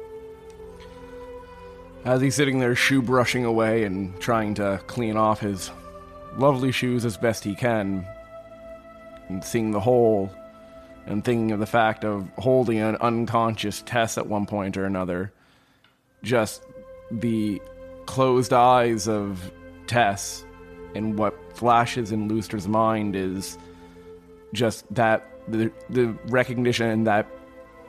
As he's sitting there shoe brushing away and trying to clean off his lovely shoes as best he can, and seeing the hole, and thinking of the fact of holding an unconscious Tess at one point or another, just the closed eyes of Tess and what flashes in Lustra's mind is just that the, the recognition and that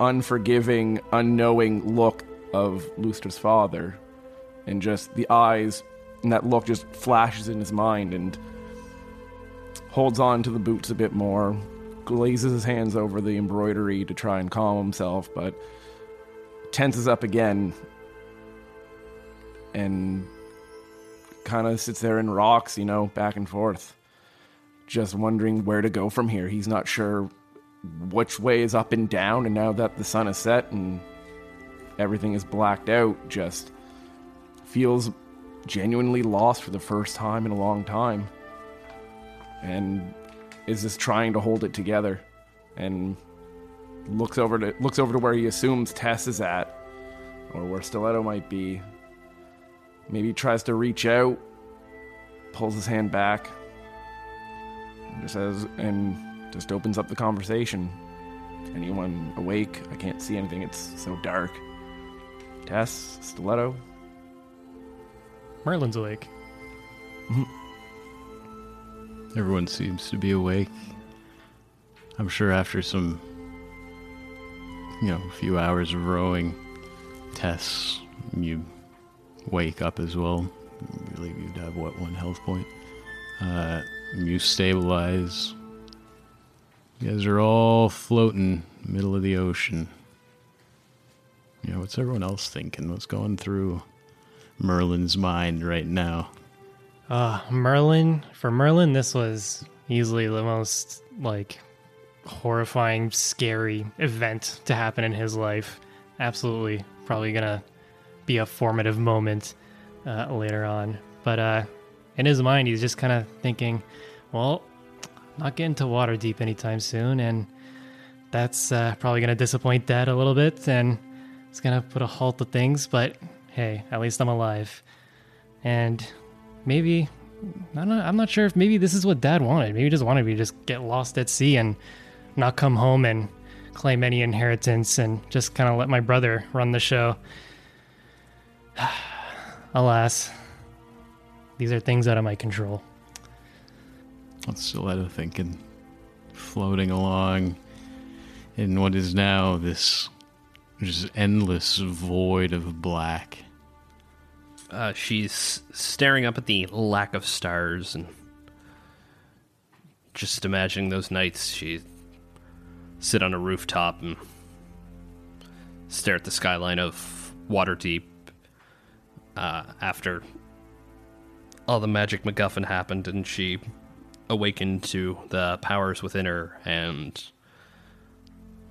unforgiving, unknowing look of Lustra's father, and just the eyes and that look just flashes in his mind and holds on to the boots a bit more, glazes his hands over the embroidery to try and calm himself, but tenses up again and kind of sits there and rocks, you know, back and forth, just wondering where to go from here. He's not sure which way is up and down, and now that the sun has set and everything is blacked out, just feels genuinely lost for the first time in a long time. And is just trying to hold it together and looks over to looks over to where he assumes Tess is at or where Stiletto might be. Maybe tries to reach out, pulls his hand back, and just says and just opens up the conversation. Anyone awake? I can't see anything. It's so dark. Tess, Stiletto. Merlin's awake. Everyone seems to be awake. I'm sure after some, you know, a few hours of rowing, Tess, you wake up as well. I believe you'd have, what, one health point? Uh, you stabilize. You guys are all floating middle of the ocean. You know, what's everyone else thinking? What's going through Merlin's mind right now? Uh, Merlin, for Merlin, this was easily the most, like, horrifying, scary event to happen in his life. Absolutely, probably gonna be a formative moment uh, later on. But uh, in his mind, he's just kind of thinking, well, not getting to Waterdeep anytime soon, and that's uh, probably gonna disappoint Dad a little bit, and it's gonna put a halt to things. But hey, at least I'm alive, and maybe I'm not, I'm not sure if maybe this is what Dad wanted. Maybe he just wanted me to just get lost at sea and not come home and claim any inheritance and just kind of let my brother run the show. [sighs] Alas, these are things out of my control. What's Stiletto thinking? Floating along in what is now this just endless void of black. Uh, she's staring up at the lack of stars and just imagining those nights she sit on a rooftop and stare at the skyline of Waterdeep uh, after all the magic MacGuffin happened and she awakened to the powers within her and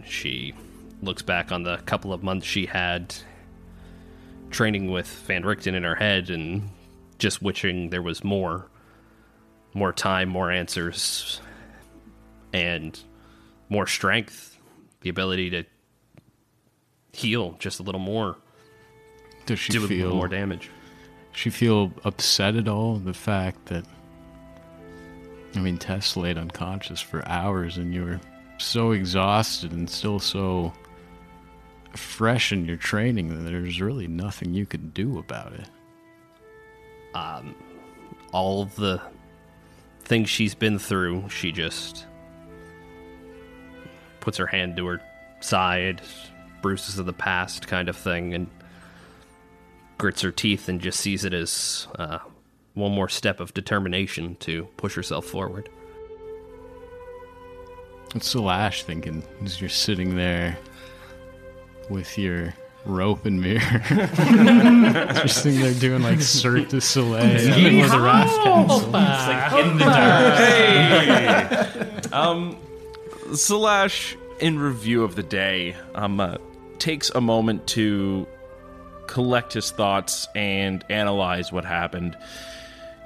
she looks back on the couple of months she had training with Van Richten in her head and just wishing there was more more time, more answers and more strength, the ability to heal just a little more, Does she do a little feel more damage. she feel upset at all? The fact that I mean Tess laid unconscious for hours and you were so exhausted and still so fresh in your training that there's really nothing you could do about it. all of the things she's been through, she just puts her hand to her side, bruises of the past kind of thing, and grits her teeth and just sees it as uh, one more step of determination to push herself forward. What's Selash thinking as you're sitting there with your rope and mirror? [laughs] you're sitting there doing like Cirque du Soleil before the raft castle. Selash, in review of the day, um, uh, takes a moment to collect his thoughts and analyze what happened.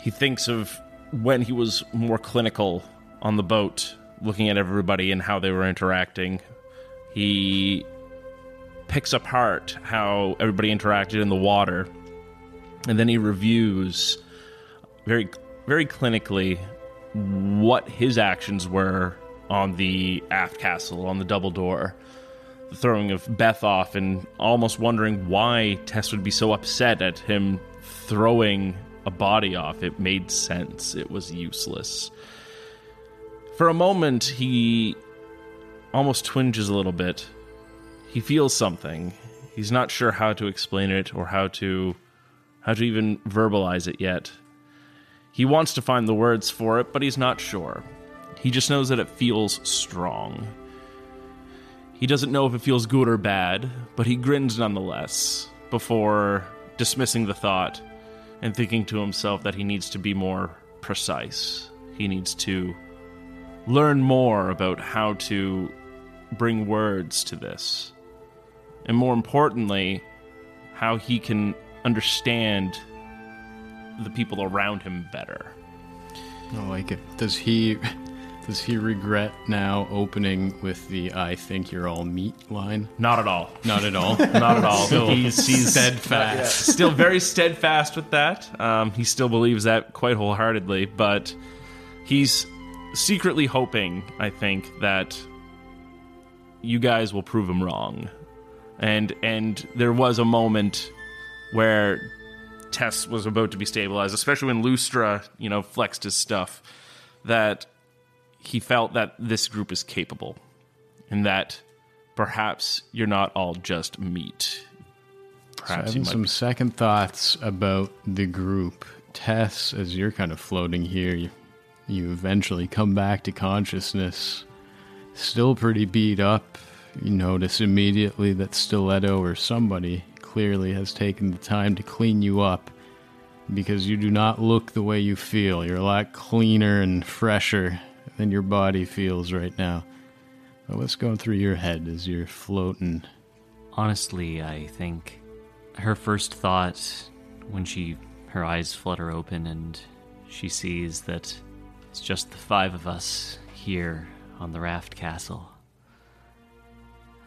He thinks of when he was more clinical on the boat, looking at everybody and how they were interacting. He picks apart how everybody interacted in the water, and then he reviews very, very clinically what his actions were on the aft castle, on the double door, the throwing of Beth off, and almost wondering why Tess would be so upset at him throwing a body off. It made sense, it was useless. For a moment, he almost twinges a little bit. He feels something. He's not sure how to explain it or how to how to even verbalize it yet. He wants to find the words for it, but he's not sure. He just knows that it feels strong. He doesn't know if it feels good or bad, but he grins nonetheless before dismissing the thought and thinking to himself that he needs to be more precise. He needs to learn more about how to bring words to this. And more importantly, how he can understand the people around him better. I like it. Does he does he regret now opening with the "I think you're all meat" line? Not at all. Not at all. [laughs] Not at all. Still he's, he's steadfast. still very steadfast with that. Um, he still believes that quite wholeheartedly, but he's secretly hoping, I think, that you guys will prove him wrong. And and there was a moment where Tess was about to be stabilized, especially when Lustra, you know, flexed his stuff, that he felt that this group is capable, and that perhaps you're not all just meat. Perhaps you Having some second thoughts about the group. Tess, as you're kind of floating here, you, you eventually come back to consciousness. Still pretty beat up. You notice immediately that Stiletto or somebody clearly has taken the time to clean you up because you do not look the way you feel. You're a lot cleaner and fresher than your body feels right now. But what's going through your head as you're floating? Honestly, I think her first thought when she her eyes flutter open and she sees that it's just the five of us here on the raft castle.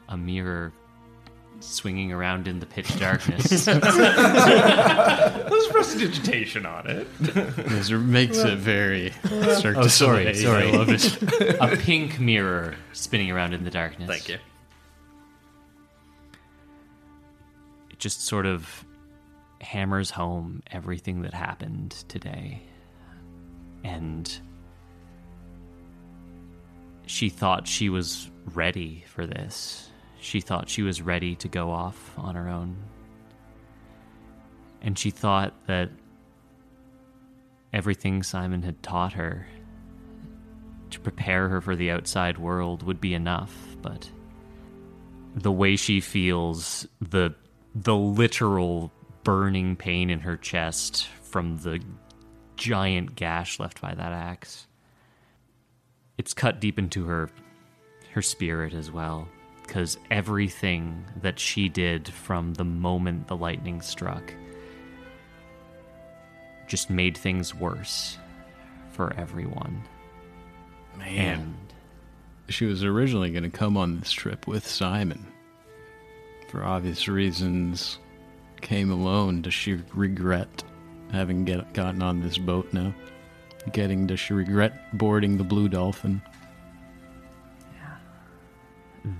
A mirror swinging around in the pitch darkness. [laughs] There's prestidigitation on it. This makes it very. Cirque Oh, du sorry, Soleil. sorry. I love it. a pink mirror spinning around in the darkness. Thank you. It just sort of hammers home everything that happened today. And she thought she was ready for this. She thought she was ready to go off on her own. And she thought that everything Simon had taught her to prepare her for the outside world would be enough, but the way she feels, the the literal burning pain in her chest from the giant gash left by that axe. It's cut deep into her her spirit as well, because everything that she did from the moment the lightning struck just made things worse for everyone. Man. And She was originally going to come on this trip with Simon. For obvious reasons, came alone. Does she regret having get, gotten on this boat now? Getting, does she regret boarding the Blue Dolphin?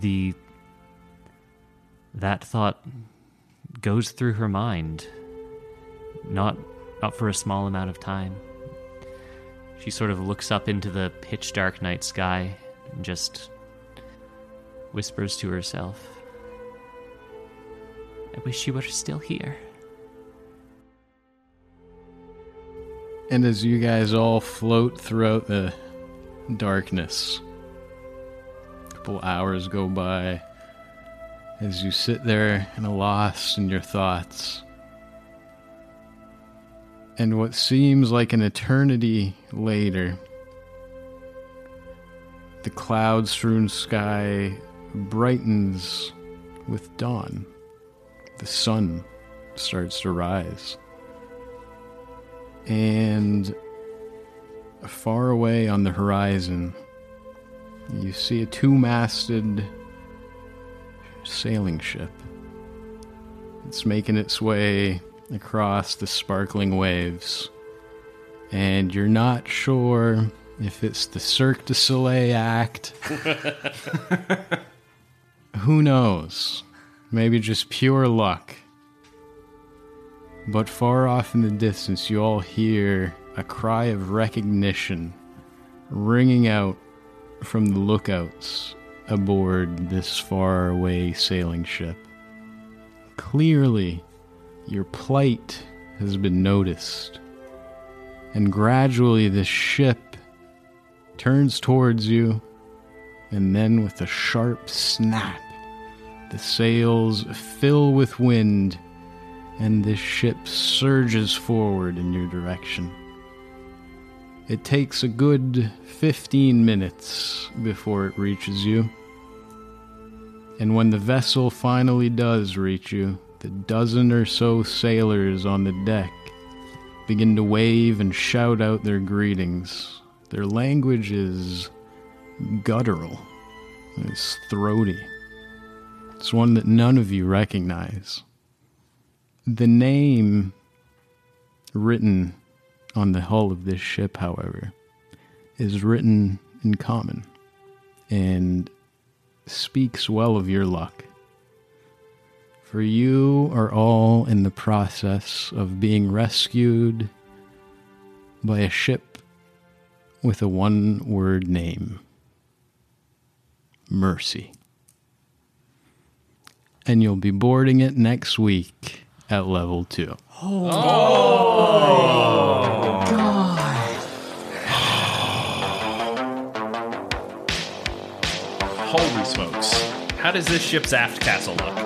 The that thought goes through her mind not not for a small amount of time. She sort of looks up into the pitch dark night sky and just whispers to herself i wish you were still here. And as you guys all float throughout the darkness, couple hours go by as you sit there and are lost in your thoughts. And what seems like an eternity later, the cloud strewn sky brightens with dawn. The sun starts to rise. And far away on the horizon, you see a two masted sailing ship. It's making its way across the sparkling waves. And you're not sure if it's the Cirque du Soleil act. [laughs] Who knows? Maybe just pure luck. But far off in the distance, you all hear a cry of recognition ringing out from the lookouts aboard this far away sailing ship. Clearly, your plight has been noticed, and gradually the ship turns towards you, and then with a sharp snap, the sails fill with wind and this ship surges forward in your direction. It takes a good 15 minutes before it reaches you. And when the vessel finally does reach you, the dozen or so sailors on the deck begin to wave and shout out their greetings. Their language is guttural, it's throaty. It's one that none of you recognize. The name written on the hull of this ship, however, is written in common and speaks well of your luck. For you are all in the process of being rescued by a ship with a one word name Mercy. And you'll be boarding it next week at level two. Holy smokes. How does this ship's aft castle look?